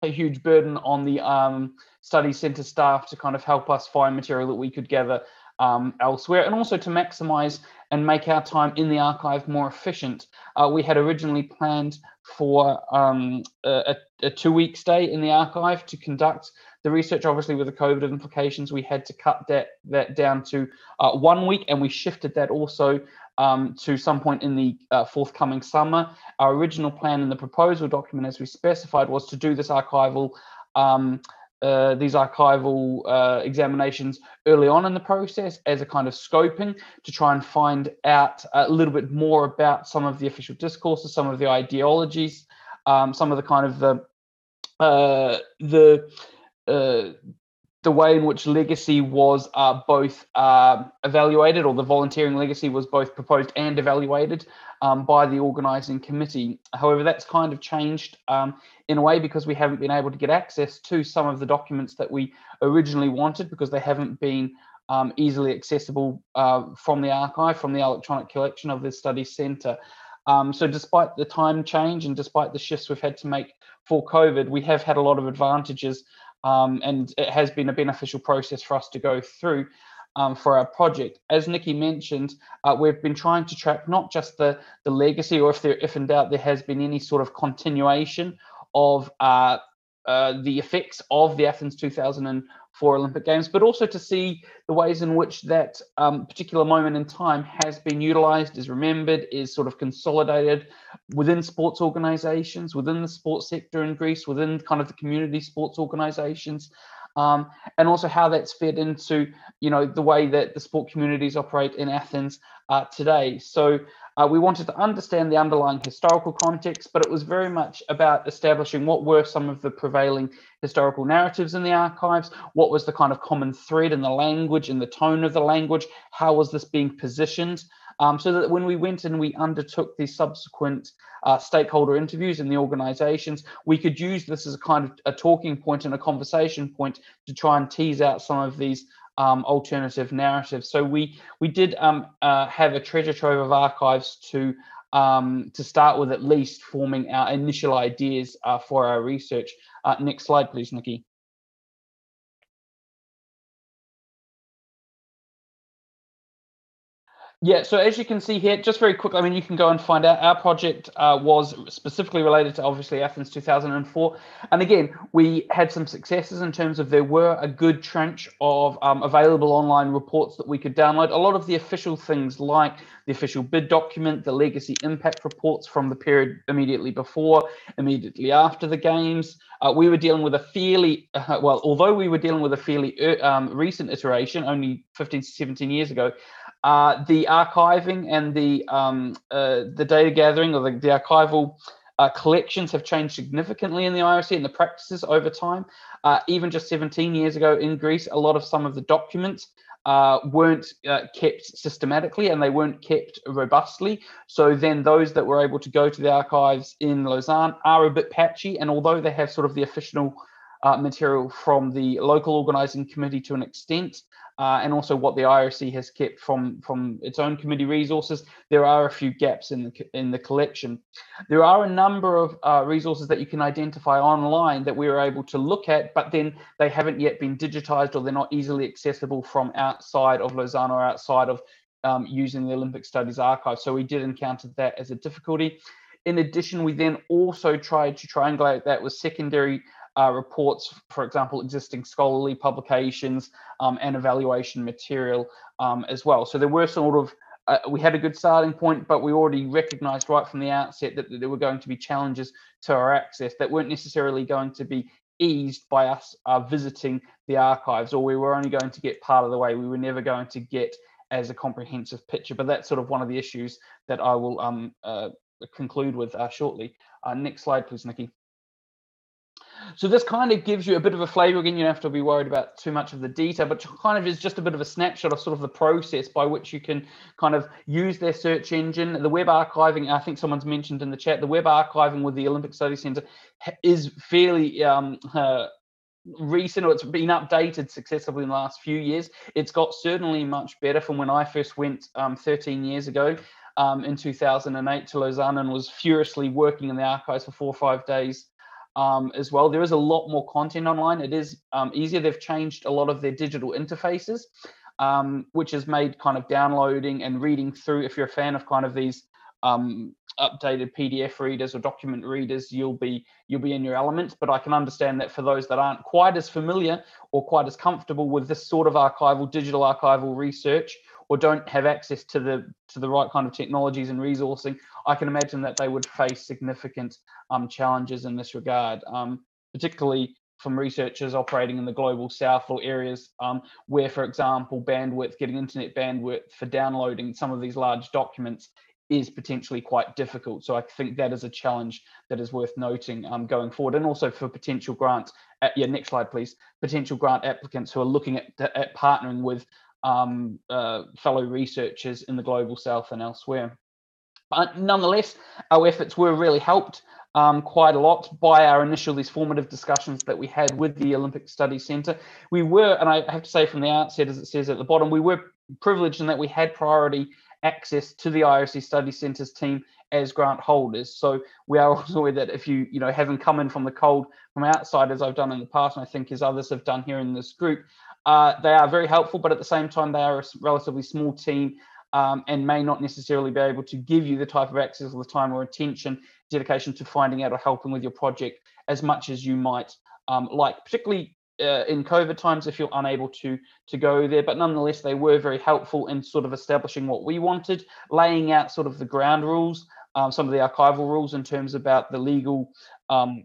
a huge burden on the um, study centre staff to kind of help us find material that we could gather um, elsewhere and also to maximize and make our time in the archive more efficient. Uh, we had originally planned for um, a, a, two week stay in the archive to conduct the research. Obviously, with the COVID implications, we had to cut that, that down to uh, one week and we shifted that also um, to some point in the uh, forthcoming summer. Our original plan in the proposal document, as we specified, was to do this archival um, uh, these archival uh, examinations early on in the process as a kind of scoping to try and find out a little bit more about some of the official discourses, some of the ideologies, um, some of the kind of the uh, the uh, the way in which legacy was uh, both uh, evaluated, or the volunteering legacy was both proposed and evaluated um, by the organising committee. However, that's kind of changed um, in a way because we haven't been able to get access to some of the documents that we originally wanted because they haven't been um, easily accessible uh, from the archive, from the electronic collection of the study centre. Um, so despite the time change and despite the shifts we've had to make for COVID, we have had a lot of advantages um, and it has been a beneficial process for us to go through um, for our project. As Nikki mentioned, uh, we've been trying to track not just the, the legacy or if there, if in doubt there has been any sort of continuation of uh, uh, the effects of the Athens 2004 Olympic Games, but also to see the ways in which that um, particular moment in time has been utilized, is remembered, is sort of consolidated within sports organizations, within the sports sector in Greece, within kind of the community sports organizations. Um, and also how that's fed into you know the way that the sport communities operate in Athens uh, today. So uh, we wanted to understand the underlying historical context, but it was very much about establishing what were some of the prevailing historical narratives in the archives, what was the kind of common thread in the language and the tone of the language, how was this being positioned, um, so that when we went and we undertook these subsequent uh, stakeholder interviews in the organizations, we could use this as a kind of a talking point and a conversation point to try and tease out some of these um, alternative narratives. So we we did um, uh, have a treasure trove of archives to um, to start with, at least forming our initial ideas uh, for our research. Uh, next slide, please, Nikki. Yeah, so as you can see here, just very quickly, I mean, you can go and find out our project uh, was specifically related to obviously Athens 2004. And again, we had some successes in terms of there were a good trench of um, available online reports that we could download. A lot of the official things like the official bid document, the legacy impact reports from the period immediately before, immediately after the games. Uh, we were dealing with a fairly, uh, well, although we were dealing with a fairly uh, um, recent iteration, only 15 to 17 years ago, uh, the archiving and the um, uh, the data gathering or the, the archival uh, collections have changed significantly in the IOC and the practices over time. Uh, even just 17 years ago in Greece, a lot of some of the documents uh, weren't uh, kept systematically and they weren't kept robustly. So then those that were able to go to the archives in Lausanne are a bit patchy. And although they have sort of the official material from the local organizing committee to an extent, uh, and also what the IOC has kept from from its own committee resources. There are a few gaps in the in the collection. There are a number of uh, resources that you can identify online that we are able to look at, but then they haven't yet been digitized or they're not easily accessible from outside of Lausanne or outside of um, using the Olympic Studies Archive. So we did encounter that as a difficulty. In addition, we then also tried to triangulate that with secondary uh, reports, for example, existing scholarly publications um, and evaluation material um, as well. So there were sort of uh, we had a good starting point, but we already recognized right from the outset that, that, there were going to be challenges to our access that weren't necessarily going to be eased by us uh, visiting the archives, or we were only going to get part of the way. We were never going to get as a comprehensive picture, but that's sort of one of the issues that I will um, uh, conclude with uh, shortly. Uh, next slide, please, Nikki. So this kind of gives you a bit of a flavor. Again, you don't have to be worried about too much of the detail, but kind of is just a bit of a snapshot of sort of the process by which you can kind of use their search engine. The web archiving, I think someone's mentioned in the chat, the web archiving with the Olympic Study Centre is fairly um, uh, recent or it's been updated successively in the last few years. It's got certainly much better from when I first went um, 13 years ago. Um, in 2008 to Lausanne and was furiously working in the archives for four or five days um, as well. There is a lot more content online. It is um, easier. They've changed a lot of their digital interfaces, um, which has made kind of downloading and reading through. If you're a fan of kind of these um, updated PDF readers or document readers, you'll be you'll be in your element. But I can understand that for those that aren't quite as familiar or quite as comfortable with this sort of archival, digital archival research, or don't have access to the to the right kind of technologies and resourcing, I can imagine that they would face significant um, challenges in this regard, um, particularly from researchers operating in the global south or areas um, where, for example, bandwidth, getting internet bandwidth for downloading some of these large documents is potentially quite difficult. So I think that is a challenge that is worth noting um, going forward. And also for potential grants, uh, yeah, next slide, please. Potential grant applicants who are looking at, at partnering with um, uh, fellow researchers in the global south and elsewhere. But nonetheless, our efforts were really helped um, quite a lot by our initial these formative discussions that we had with the Olympic Study Centre. We were, and I have to say from the outset, as it says at the bottom, we were privileged in that we had priority access to the IOC Study Centre's team as grant holders. So we are also aware that if you, you know, haven't come in from the cold from outside, as I've done in the past, and I think as others have done here in this group, uh, they are very helpful, but at the same time, they are a relatively small team um, and may not necessarily be able to give you the type of access or the time or attention, dedication to finding out or helping with your project as much as you might um, like, particularly uh, in COVID times if you're unable to to go there. But nonetheless, they were very helpful in sort of establishing what we wanted, laying out sort of the ground rules, um, some of the archival rules in terms about the legal um,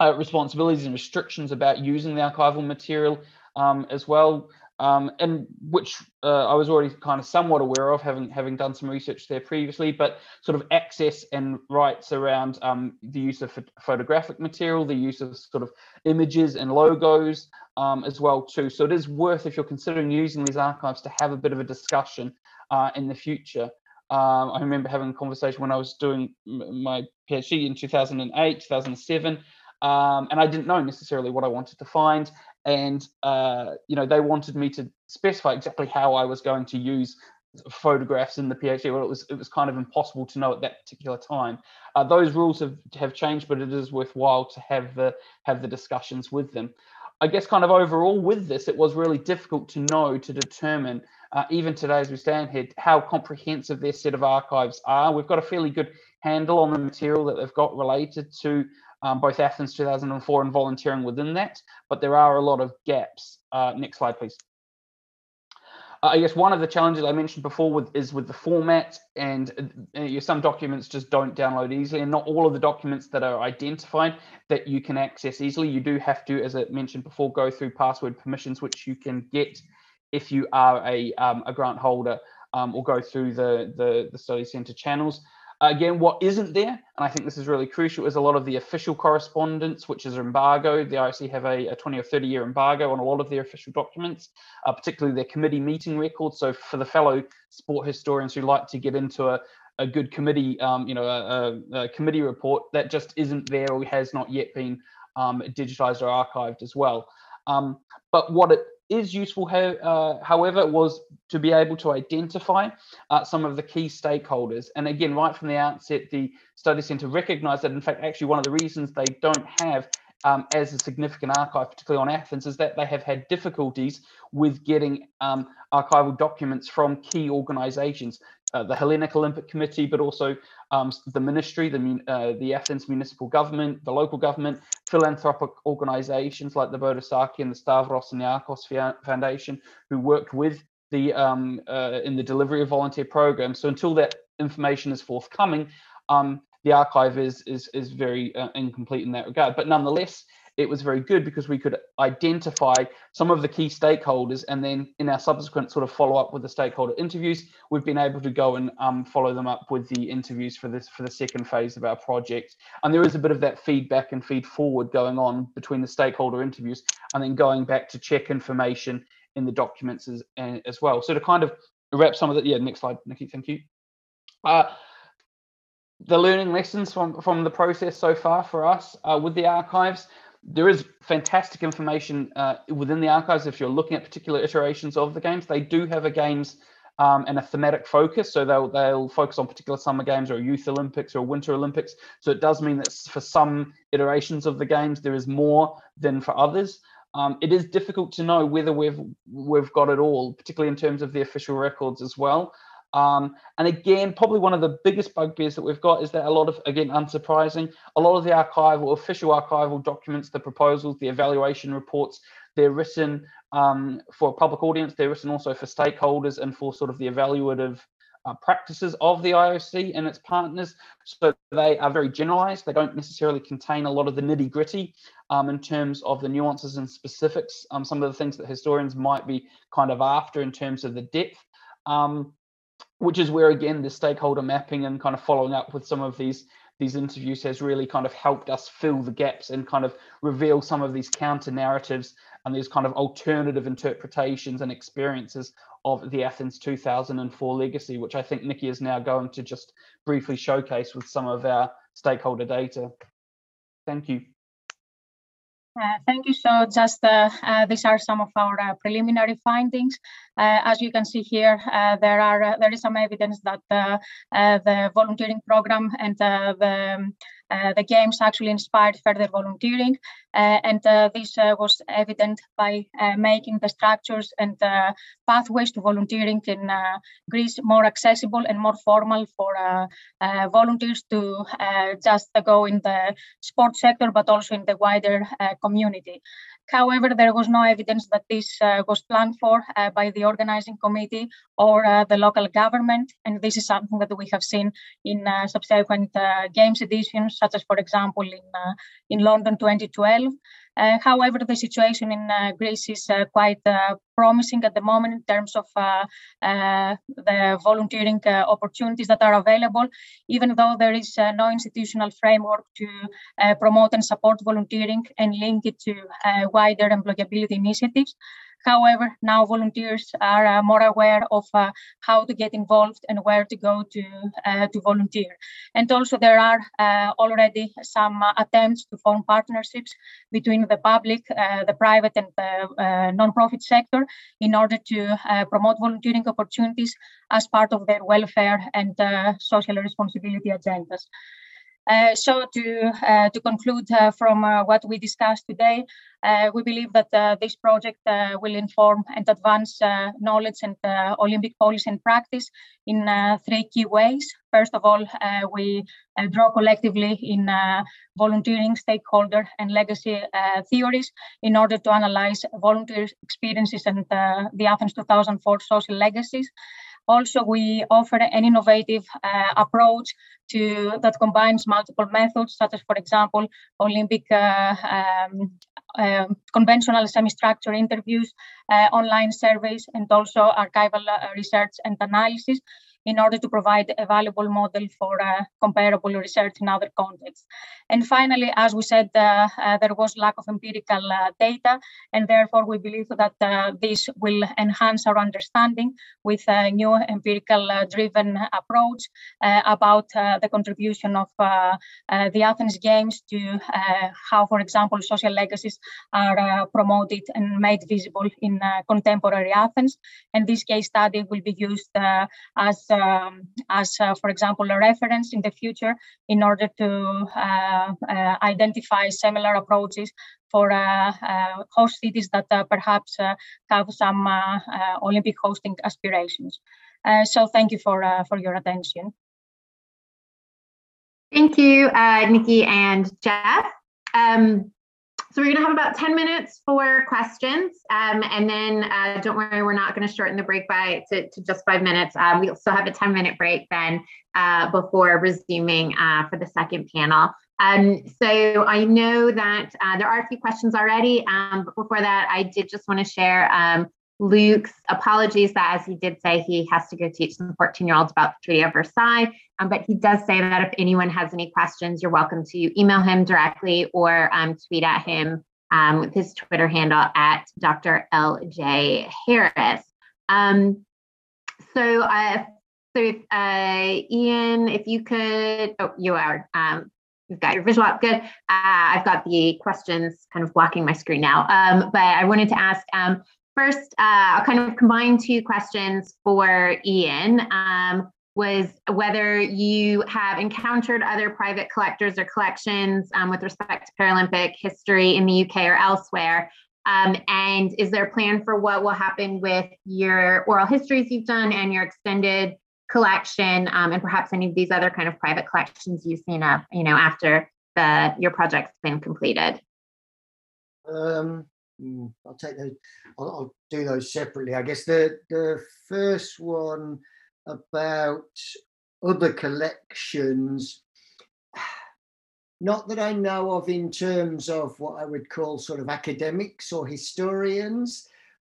uh, responsibilities and restrictions about using the archival material um, as well um, and which uh, I was already kind of somewhat aware of, having having done some research there previously. But sort of access and rights around um, the use of photographic material, the use of sort of images and logos um, as well too. So it is worth if you're considering using these archives to have a bit of a discussion uh, in the future. Um, I remember having a conversation when I was doing my PhD in 2008, 2007. Um, and I didn't know necessarily what I wanted to find and uh, you know they wanted me to specify exactly how I was going to use photographs in the PhD. Well, it was it was kind of impossible to know at that particular time. Uh, those rules have have changed, but it is worthwhile to have the have the discussions with them. I guess kind of overall with this, it was really difficult to know to determine, uh, even today as we stand here, how comprehensive their set of archives are. We've got a fairly good handle on the material that they've got related to um, both Athens 2004 and volunteering within that, but there are a lot of gaps. Uh, next slide, please. Uh, I guess one of the challenges I mentioned before with, is with the format, and uh, some documents just don't download easily, and not all of the documents that are identified that you can access easily. You do have to, as I mentioned before, go through password permissions, which you can get if you are a, um, a grant holder um, or go through the, the, the study centre channels. Again, what isn't there, and I think this is really crucial, is a lot of the official correspondence, which is embargoed. The IOC have a, a 20 or 30 year embargo on a lot of their official documents, uh, particularly their committee meeting records. So for the fellow sport historians who like to get into a, a good committee, um, you know, a, a, committee report that just isn't there or has not yet been um, digitized or archived as well. Um, but what it is useful, uh, however, was to be able to identify uh, some of the key stakeholders. And again, right from the outset, the study centre recognised that, in fact, actually one of the reasons they don't have um, as a significant archive, particularly on Athens, is that they have had difficulties with getting um, archival documents from key organisations uh, the Hellenic Olympic Committee, but also um, the ministry, the, uh, the Athens municipal government, the local government, philanthropic organizations like the Bodossaki and the Stavros Niarchos Foundation, who worked with the um, uh, in the delivery of volunteer programs. So until that information is forthcoming, um, the archive is is is very uh, incomplete in that regard. But nonetheless, it was very good because we could identify some of the key stakeholders and then in our subsequent sort of follow up with the stakeholder interviews we've been able to go and um, follow them up with the interviews for this for the second phase of our project. And there is a bit of that feedback and feed forward going on between the stakeholder interviews and then going back to check information in the documents as, as well. So to kind of wrap some of the yeah next slide nikki thank you. Uh, the learning lessons from from the process so far for us uh, with the archives there is fantastic information uh, within the archives if you're looking at particular iterations of the games. They do have a games um, and a thematic focus, so they'll they'll focus on particular summer games or youth Olympics or winter Olympics. So it does mean that for some iterations of the games there is more than for others. Um, it is difficult to know whether we've we've got it all, particularly in terms of the official records as well. Um, and again, probably one of the biggest bugbears that we've got is that a lot of, again, unsurprising, a lot of the archival, official archival documents, the proposals, the evaluation reports, they're written um, for a public audience, they're written also for stakeholders and for sort of the evaluative uh, practices of the IOC and its partners. So they are very generalized. They don't necessarily contain a lot of the nitty gritty um, in terms of the nuances and specifics, um, some of the things that historians might be kind of after in terms of the depth. Um, which is where again the stakeholder mapping and kind of following up with some of these these interviews has really kind of helped us fill the gaps and kind of reveal some of these counter narratives and these kind of alternative interpretations and experiences of the Athens 2004 legacy, which I think Nikki is now going to just briefly showcase with some of our stakeholder data. Thank you. Uh, thank you. So just uh, uh, these are some of our uh, preliminary findings. Uh, as you can see here, there are there is some evidence that the volunteering program and the um, the games actually inspired further volunteering, uh, and uh, this was evident by making the structures and pathways to volunteering in Greece more accessible and more formal for volunteers to just go in the sports sector, but also in the wider community. However, there was no evidence that this uh, was planned for uh, by the organizing committee or uh, the local government. And this is something that we have seen in uh, subsequent uh, games editions, such as, for example, in, uh, in London 2012. Uh, however, the situation in uh, Greece is uh, quite promising at the moment in terms of the volunteering opportunities that are available, even though there is no institutional framework to promote and support volunteering and link it to wider employability initiatives. However, now volunteers are uh, more aware of uh, how to get involved and where to go to, uh, to volunteer. And also there are already some attempts to form partnerships between the public, the private and the non-profit sector in order to promote volunteering opportunities as part of their welfare and social responsibility agendas. Uh, so to, uh, to conclude uh, from uh, what we discussed today, uh, we believe that uh, this project will inform and advance knowledge and Olympic policy and practice in three key ways. First of all, we draw collectively in volunteering, stakeholder, and legacy theories in order to analyze volunteer experiences and the Athens 2004 social legacies. Also, we offer an innovative uh, approach to that combines multiple methods, such as, for example, Olympic uh, um, uh, conventional semi-structured interviews, online surveys, and also archival uh, research and analysis in order to provide a valuable model for uh, comparable research in other contexts. And finally, as we said, uh, uh, there was lack of empirical uh, data, and therefore we believe that uh, this will enhance our understanding with a new empirical uh, driven approach about the contribution of the Athens Games to how, for example, social legacies are promoted and made visible in contemporary Athens. And this case study will be used as um, as, uh, for example, a reference in the future in order to uh, uh, identify similar approaches for host cities that perhaps have some Olympic hosting aspirations. so thank you for, for your attention. Thank you, Nikki and Geoff. Um, so we're going to have about 10 minutes for questions. Um, and then uh, don't worry, we're not going to shorten the break by to, to just five minutes. Um, we'll still have a 10 minute break then uh, before resuming uh, for the second panel. Um, so I know that uh, there are a few questions already. Um, but before that, I did just want to share um, Luke's apologies that, as he did say, he has to go teach some 14 year olds about the Treaty of Versailles. Um, but he does say that if anyone has any questions, you're welcome to email him directly or um, tweet at him um, with his Twitter handle at Dr. LJ Harris. Um, so, uh, so if, uh, Ian, if you could, oh, you are. Um, you've got your visual up. Good. Uh, I've got the questions kind of blocking my screen now. Um, but I wanted to ask um, first, uh, I'll kind of combine two questions for Ian. Um, was whether you have encountered other private collectors or collections um, with respect to Paralympic history in the UK or elsewhere. Um, and is there a plan for what will happen with your oral histories you've done and your extended collection um, and perhaps any of these other kind of private collections you've seen up, you know, after the your project's been completed? Um, hmm, I'll take those. I'll, I'll, do those separately. I guess the the first one about other collections. Not that I know of in terms of what I would call sort of academics or historians,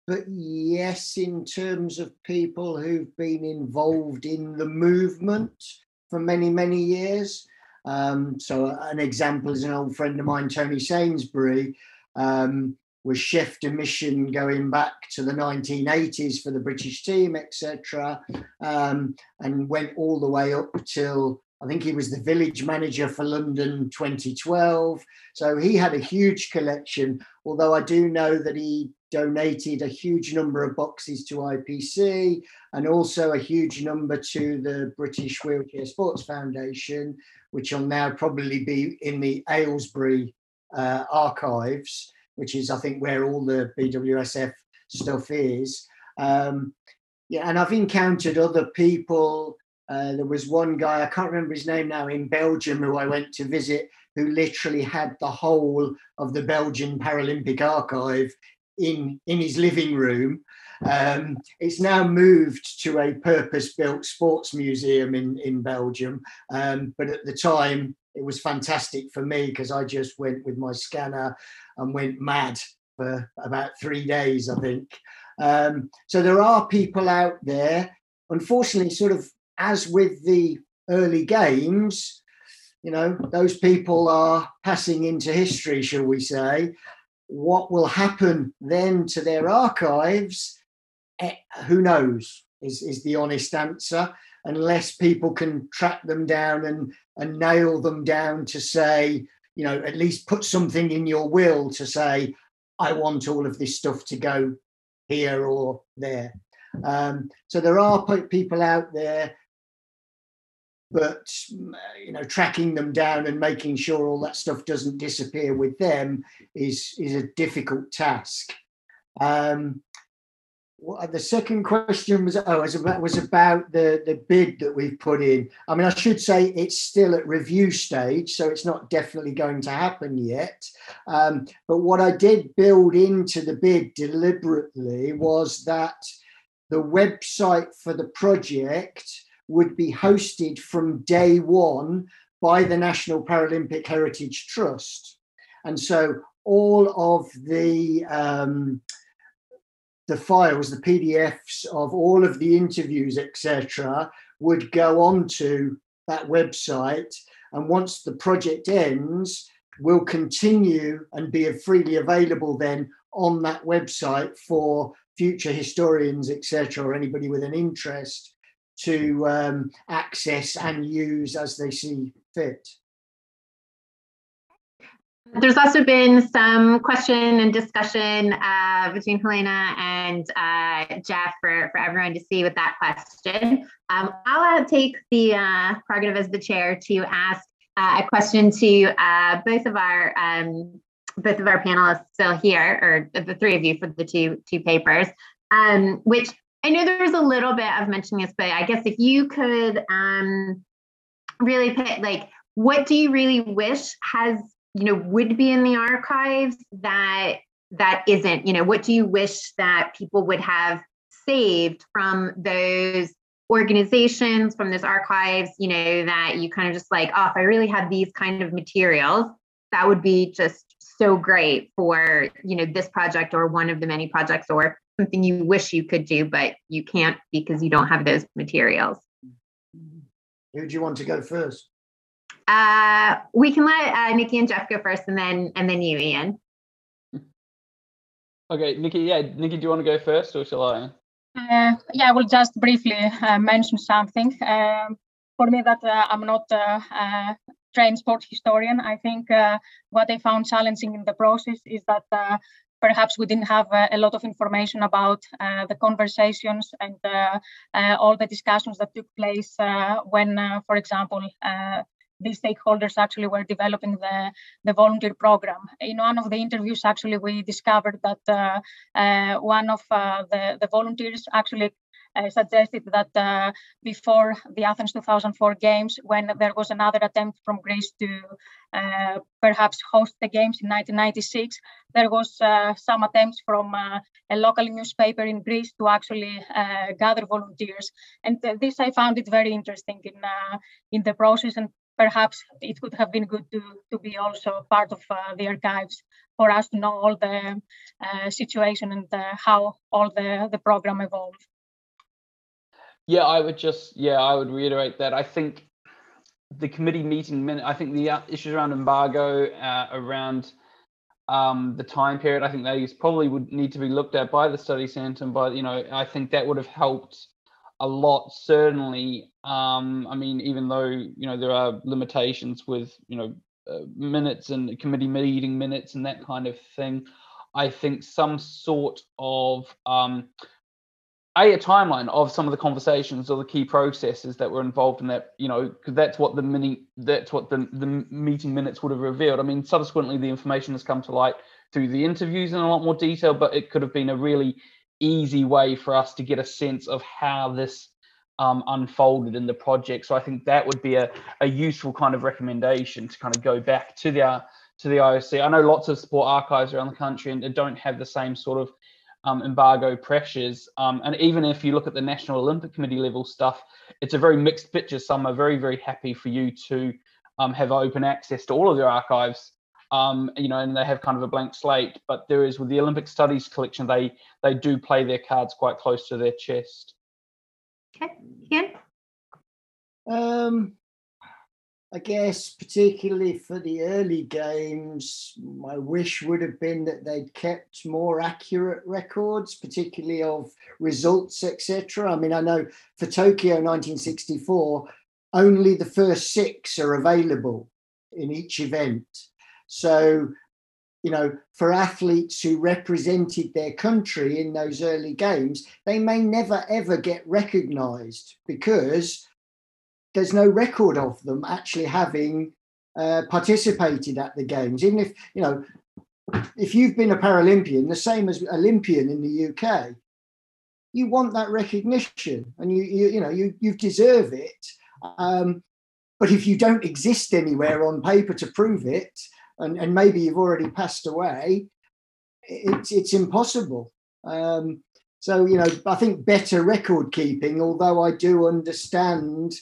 but yes, in terms of people who've been involved in the movement for many, many years. Um, so, an example is an old friend of mine, Tony Sainsbury, um, was chef de mission going back to the 1980s for the British team, etc., um, and went all the way up till I think he was the village manager for London 2012. So he had a huge collection, although I do know that he donated a huge number of boxes to IPC and also a huge number to the British Wheelchair Sports Foundation, which will now probably be in the Aylesbury uh, archives, which is, I think, where all the BWSF stuff is. Um, yeah, and I've encountered other people. Uh, there was one guy, I can't remember his name now, in Belgium who I went to visit, who literally had the whole of the Belgian Paralympic archive in, in his living room. Um, it's now moved to a purpose built sports museum in, in Belgium. Um, but at the time, it was fantastic for me because I just went with my scanner and went mad for about three days, I think. Um, so there are people out there, unfortunately, sort of as with the early games, you know, those people are passing into history, shall we say. What will happen then to their archives? Eh, who knows, is, is the honest answer, unless people can track them down and, and nail them down to say, you know, at least put something in your will to say, I want all of this stuff to go here or there. Um, so there are people out there but you know tracking them down and making sure all that stuff doesn't disappear with them is is a difficult task um, the second question was oh was about was about the the bid that we've put in i mean i should say it's still at review stage so it's not definitely going to happen yet um, but what i did build into the bid deliberately was that the website for the project would be hosted from day one by the National Paralympic Heritage Trust. And so all of the um, the files, the PDFs of all of the interviews, etc., would go onto that website. And once the project ends, will continue and be freely available then on that website for future historians, etc., or anybody with an interest to um, access and use as they see fit. There's also been some question and discussion uh, between Helena and uh, Geoff for, for everyone to see with that question. Um, I'll uh, take the uh, prerogative as the chair to ask uh, a question to uh, both of our um, both of our panelists still here, or the three of you for the two two papers, um, which I know there's a little bit of mentioning this, but I guess if you could um, really pick, like, what do you really wish has, you know, would be in the archives that that isn't? You know, what do you wish that people would have saved from those organizations, from those archives? You know, that you kind of just like, oh, if I really had these kind of materials, that would be just so great for you know this project or one of the many projects or something you wish you could do, but you can't because you don't have those materials. Who do you want to go first? Uh, we can let uh, Nikki and Geoff go first, and then and then you, Ian. Okay, Nikki. Yeah, Nikki, do you want to go first, or shall I? Uh, yeah, I will just briefly uh, mention something. Um, for me, that uh, I'm not a, a trained sports historian. I think uh, what I found challenging in the process is that perhaps we didn't have uh, a lot of information about uh, the conversations and uh, uh all the discussions that took place uh, when, uh, for example, the stakeholders actually were developing the, the volunteer program. In one of the interviews, actually, we discovered that one of the, the volunteers actually uh, suggested that uh, before the Athens 2004 Games, when there was another attempt from Greece to uh, perhaps host the Games in 1996, there was uh, some attempts from uh, a local newspaper in Greece to actually uh, gather volunteers. And this I found it very interesting in, in the process and perhaps it could have been good to, to be also part of the archives for us to know all the situation and how all the, the program evolved. Yeah, I would just yeah, I would reiterate that. I think the committee meeting minute. I think the uh, issues around embargo, uh, around um, the time period. I think those probably would need to be looked at by the study centre But, you know, I think that would have helped a lot, certainly. Um, I mean, even though, you know, there are limitations with, you know, uh, minutes and committee meeting minutes and that kind of thing. I think some sort of um, a, a timeline of some of the conversations or the key processes that were involved in that you know because that's what the mini that's what the the meeting minutes would have revealed i mean subsequently the information has come to light through the interviews in a lot more detail but it could have been a really easy way for us to get a sense of how this um, unfolded in the project so i think that would be a, a useful kind of recommendation to kind of go back to the uh, to the ioc i know lots of sport archives around the country and they don't have the same sort of um, embargo pressures. Um, and even if you look at the National Olympic Committee level stuff, it's a very mixed picture. Some are very, very happy for you to um, have open access to all of their archives. Um, you know, and they have kind of a blank slate. But there is with the Olympic Studies collection, they they do play their cards quite close to their chest. Okay, Ian. Um, I guess, particularly for the early games, my wish would have been that they'd kept more accurate records, particularly of results, etc. I mean, I know for Tokyo 1964, only the first six are available in each event. So, you know, for athletes who represented their country in those early games, they may never ever get recognized because there's no record of them actually having uh, participated at the games. Even if you know, if you've been a Paralympian, the same as Olympian in the UK, you want that recognition, and you you, you know you you deserve it. Um, but if you don't exist anywhere on paper to prove it, and, and maybe you've already passed away, it's it's impossible. Um, so you know, I think better record keeping. Although I do understand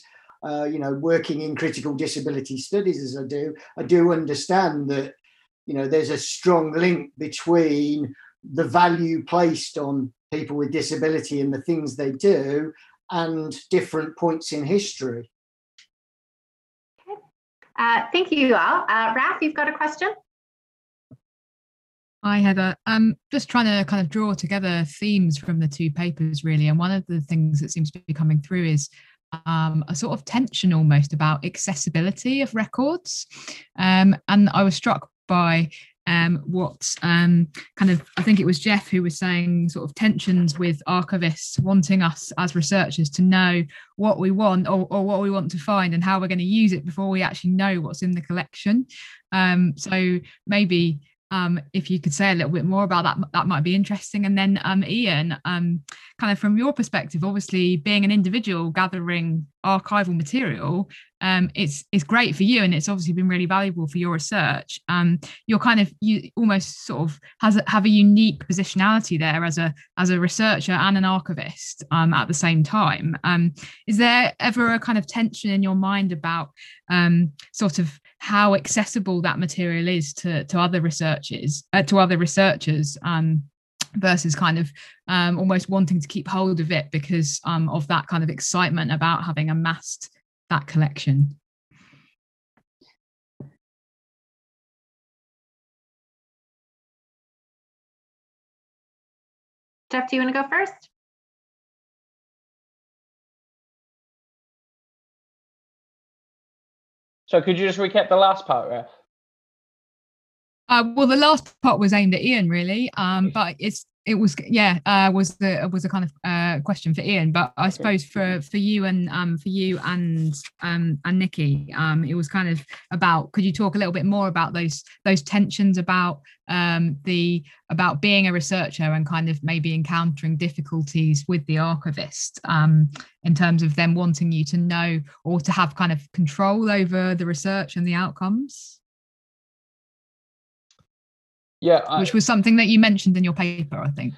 uh, you know, working in critical disability studies as I do, I do understand that, you know, there's a strong link between the value placed on people with disability and the things they do and different points in history. Uh, thank you all. Uh, Raf, you've got a question? Hi, Heather. I'm just trying to kind of draw together themes from the two papers, really. And one of the things that seems to be coming through is um, a sort of tension almost about accessibility of records. Um, and I was struck by um, what um, kind of, I think it was Geoff who was saying sort of tensions with archivists wanting us as researchers to know what we want or, or what we want to find and how we're going to use it before we actually know what's in the collection. Um, so maybe um, if you could say a little bit more about that, that might be interesting. And then, um, Ian, um, kind of from your perspective, obviously being an individual gathering archival material, um, it's it's great for you, and it's obviously been really valuable for your research. Um, you're kind of you almost sort of has a, have a unique positionality there as a as a researcher and an archivist um, at the same time. Um, is there ever a kind of tension in your mind about um, sort of how accessible that material is to to other researchers uh, to other researchers? Versus kind of um, almost wanting to keep hold of it because um, of that kind of excitement about having amassed that collection? Geoff, do you want to go first? So could you just recap the last paragraph? Uh, well, the last part was aimed at Ian, really, um, but it's it was yeah uh, was the was a kind of uh, question for Ian, but I suppose for for you and um, for you and um, and Nikki, um, it was kind of about. Could you talk a little bit more about those those tensions about um, the about being a researcher and kind of maybe encountering difficulties with the archivist um, in terms of them wanting you to know or to have kind of control over the research and the outcomes? Yeah, I, which was something that you mentioned in your paper, I think.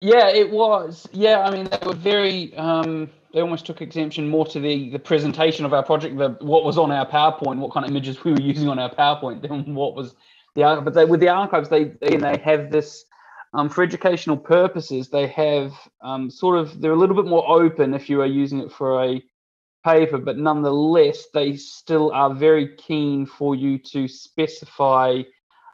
Yeah, it was. Yeah, I mean, they were very. Um, they almost took exemption more to the the presentation of our project, the what was on our PowerPoint, what kind of images we were using on our PowerPoint, than what was the. But they, with the archives, they they, they have this. Um, for educational purposes, they have um, sort of they're a little bit more open if you are using it for a paper, but nonetheless, they still are very keen for you to specify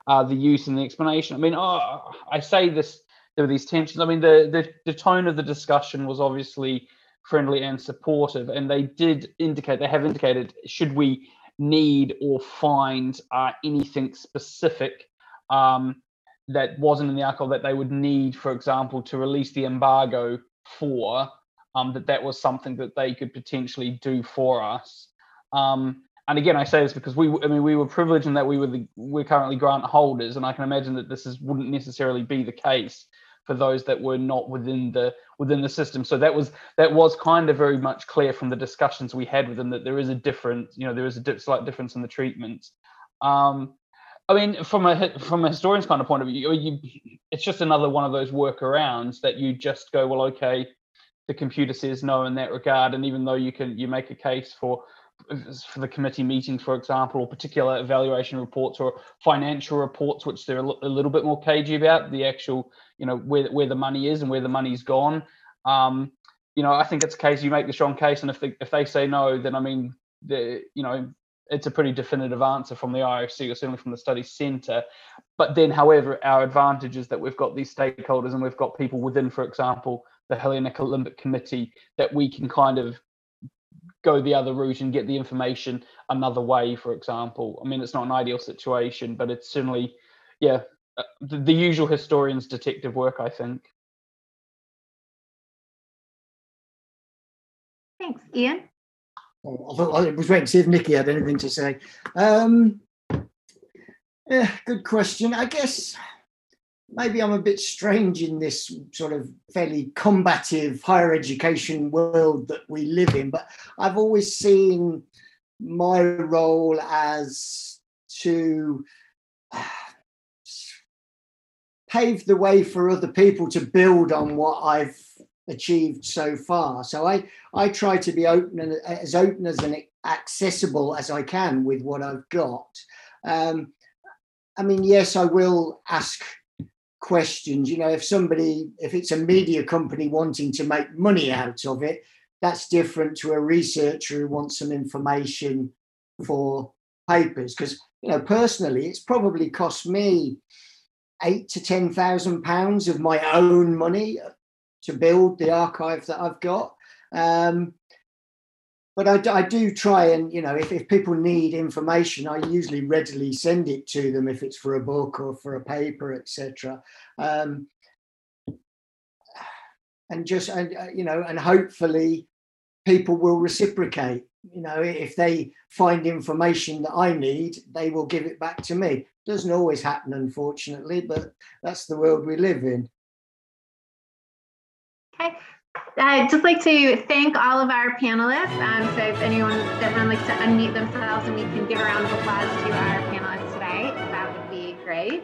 uh, the use and the explanation. I mean, oh, I say this there were these tensions. I mean, the, the the tone of the discussion was obviously friendly and supportive, and they did indicate they have indicated should we need or find uh, anything specific um, that wasn't in the article that they would need, for example, to release the embargo for, um, that that was something that they could potentially do for us. Um, and again, I say this because we, I mean, we were privileged in that we were the, we're currently grant holders, and I can imagine that this is wouldn't necessarily be the case for those that were not within the within the system. So that was that was kind of very much clear from the discussions we had with them that there is a different, you know, there is a dip, slight difference in the treatment. Um, I mean, from a from a historian's kind of point of view, you, it's just another one of those workarounds that you just go, well, okay, the computer says no in that regard, and even though you can you make a case for for the committee meetings, for example, or particular evaluation reports or financial reports, which they're a little bit more cagey about the actual, you know, where where the money is and where the money's gone. Um, you know, I think it's a case you make the strong case, and if they if they say no, then I mean, the you know, it's a pretty definitive answer from the IOC or certainly from the study centre. But then, however, our advantage is that we've got these stakeholders and we've got people within, for example, the Hellenic Olympic Committee that we can kind of go the other route and get the information another way, for example. I mean, it's not an ideal situation, but it's certainly, yeah, uh, the, the usual historian's detective work, I think. Thanks, Ian. Oh, I, thought, I was waiting to see if Nikki had anything to say. Um, yeah, good question. I guess maybe I'm a bit strange in this sort of fairly combative higher education world that we live in, but I've always seen my role as to pave the way for other people to build on what I've achieved so far. So I I try to be open and as open as and accessible as I can with what I've got. Um, I mean, yes, I will ask questions. You know, if somebody, if it's a media company wanting to make money out of it, that's different to a researcher who wants some information for papers. Because you know, personally, it's probably cost me eight to ten thousand pounds of my own money to build the archive that I've got. Um, but I, I, do try and you know if, if people need information i usually readily send it to them if it's for a book or for a paper etc um, and just and uh, you know and hopefully people will reciprocate. You know if they find information that i need they will give it back to me. Doesn't always happen unfortunately but that's the world we live in. Okay I'd just like to thank all of our panelists. Um, so if anyone, everyone likes to unmute themselves and we can give a round of applause to our panelists today, that would be great.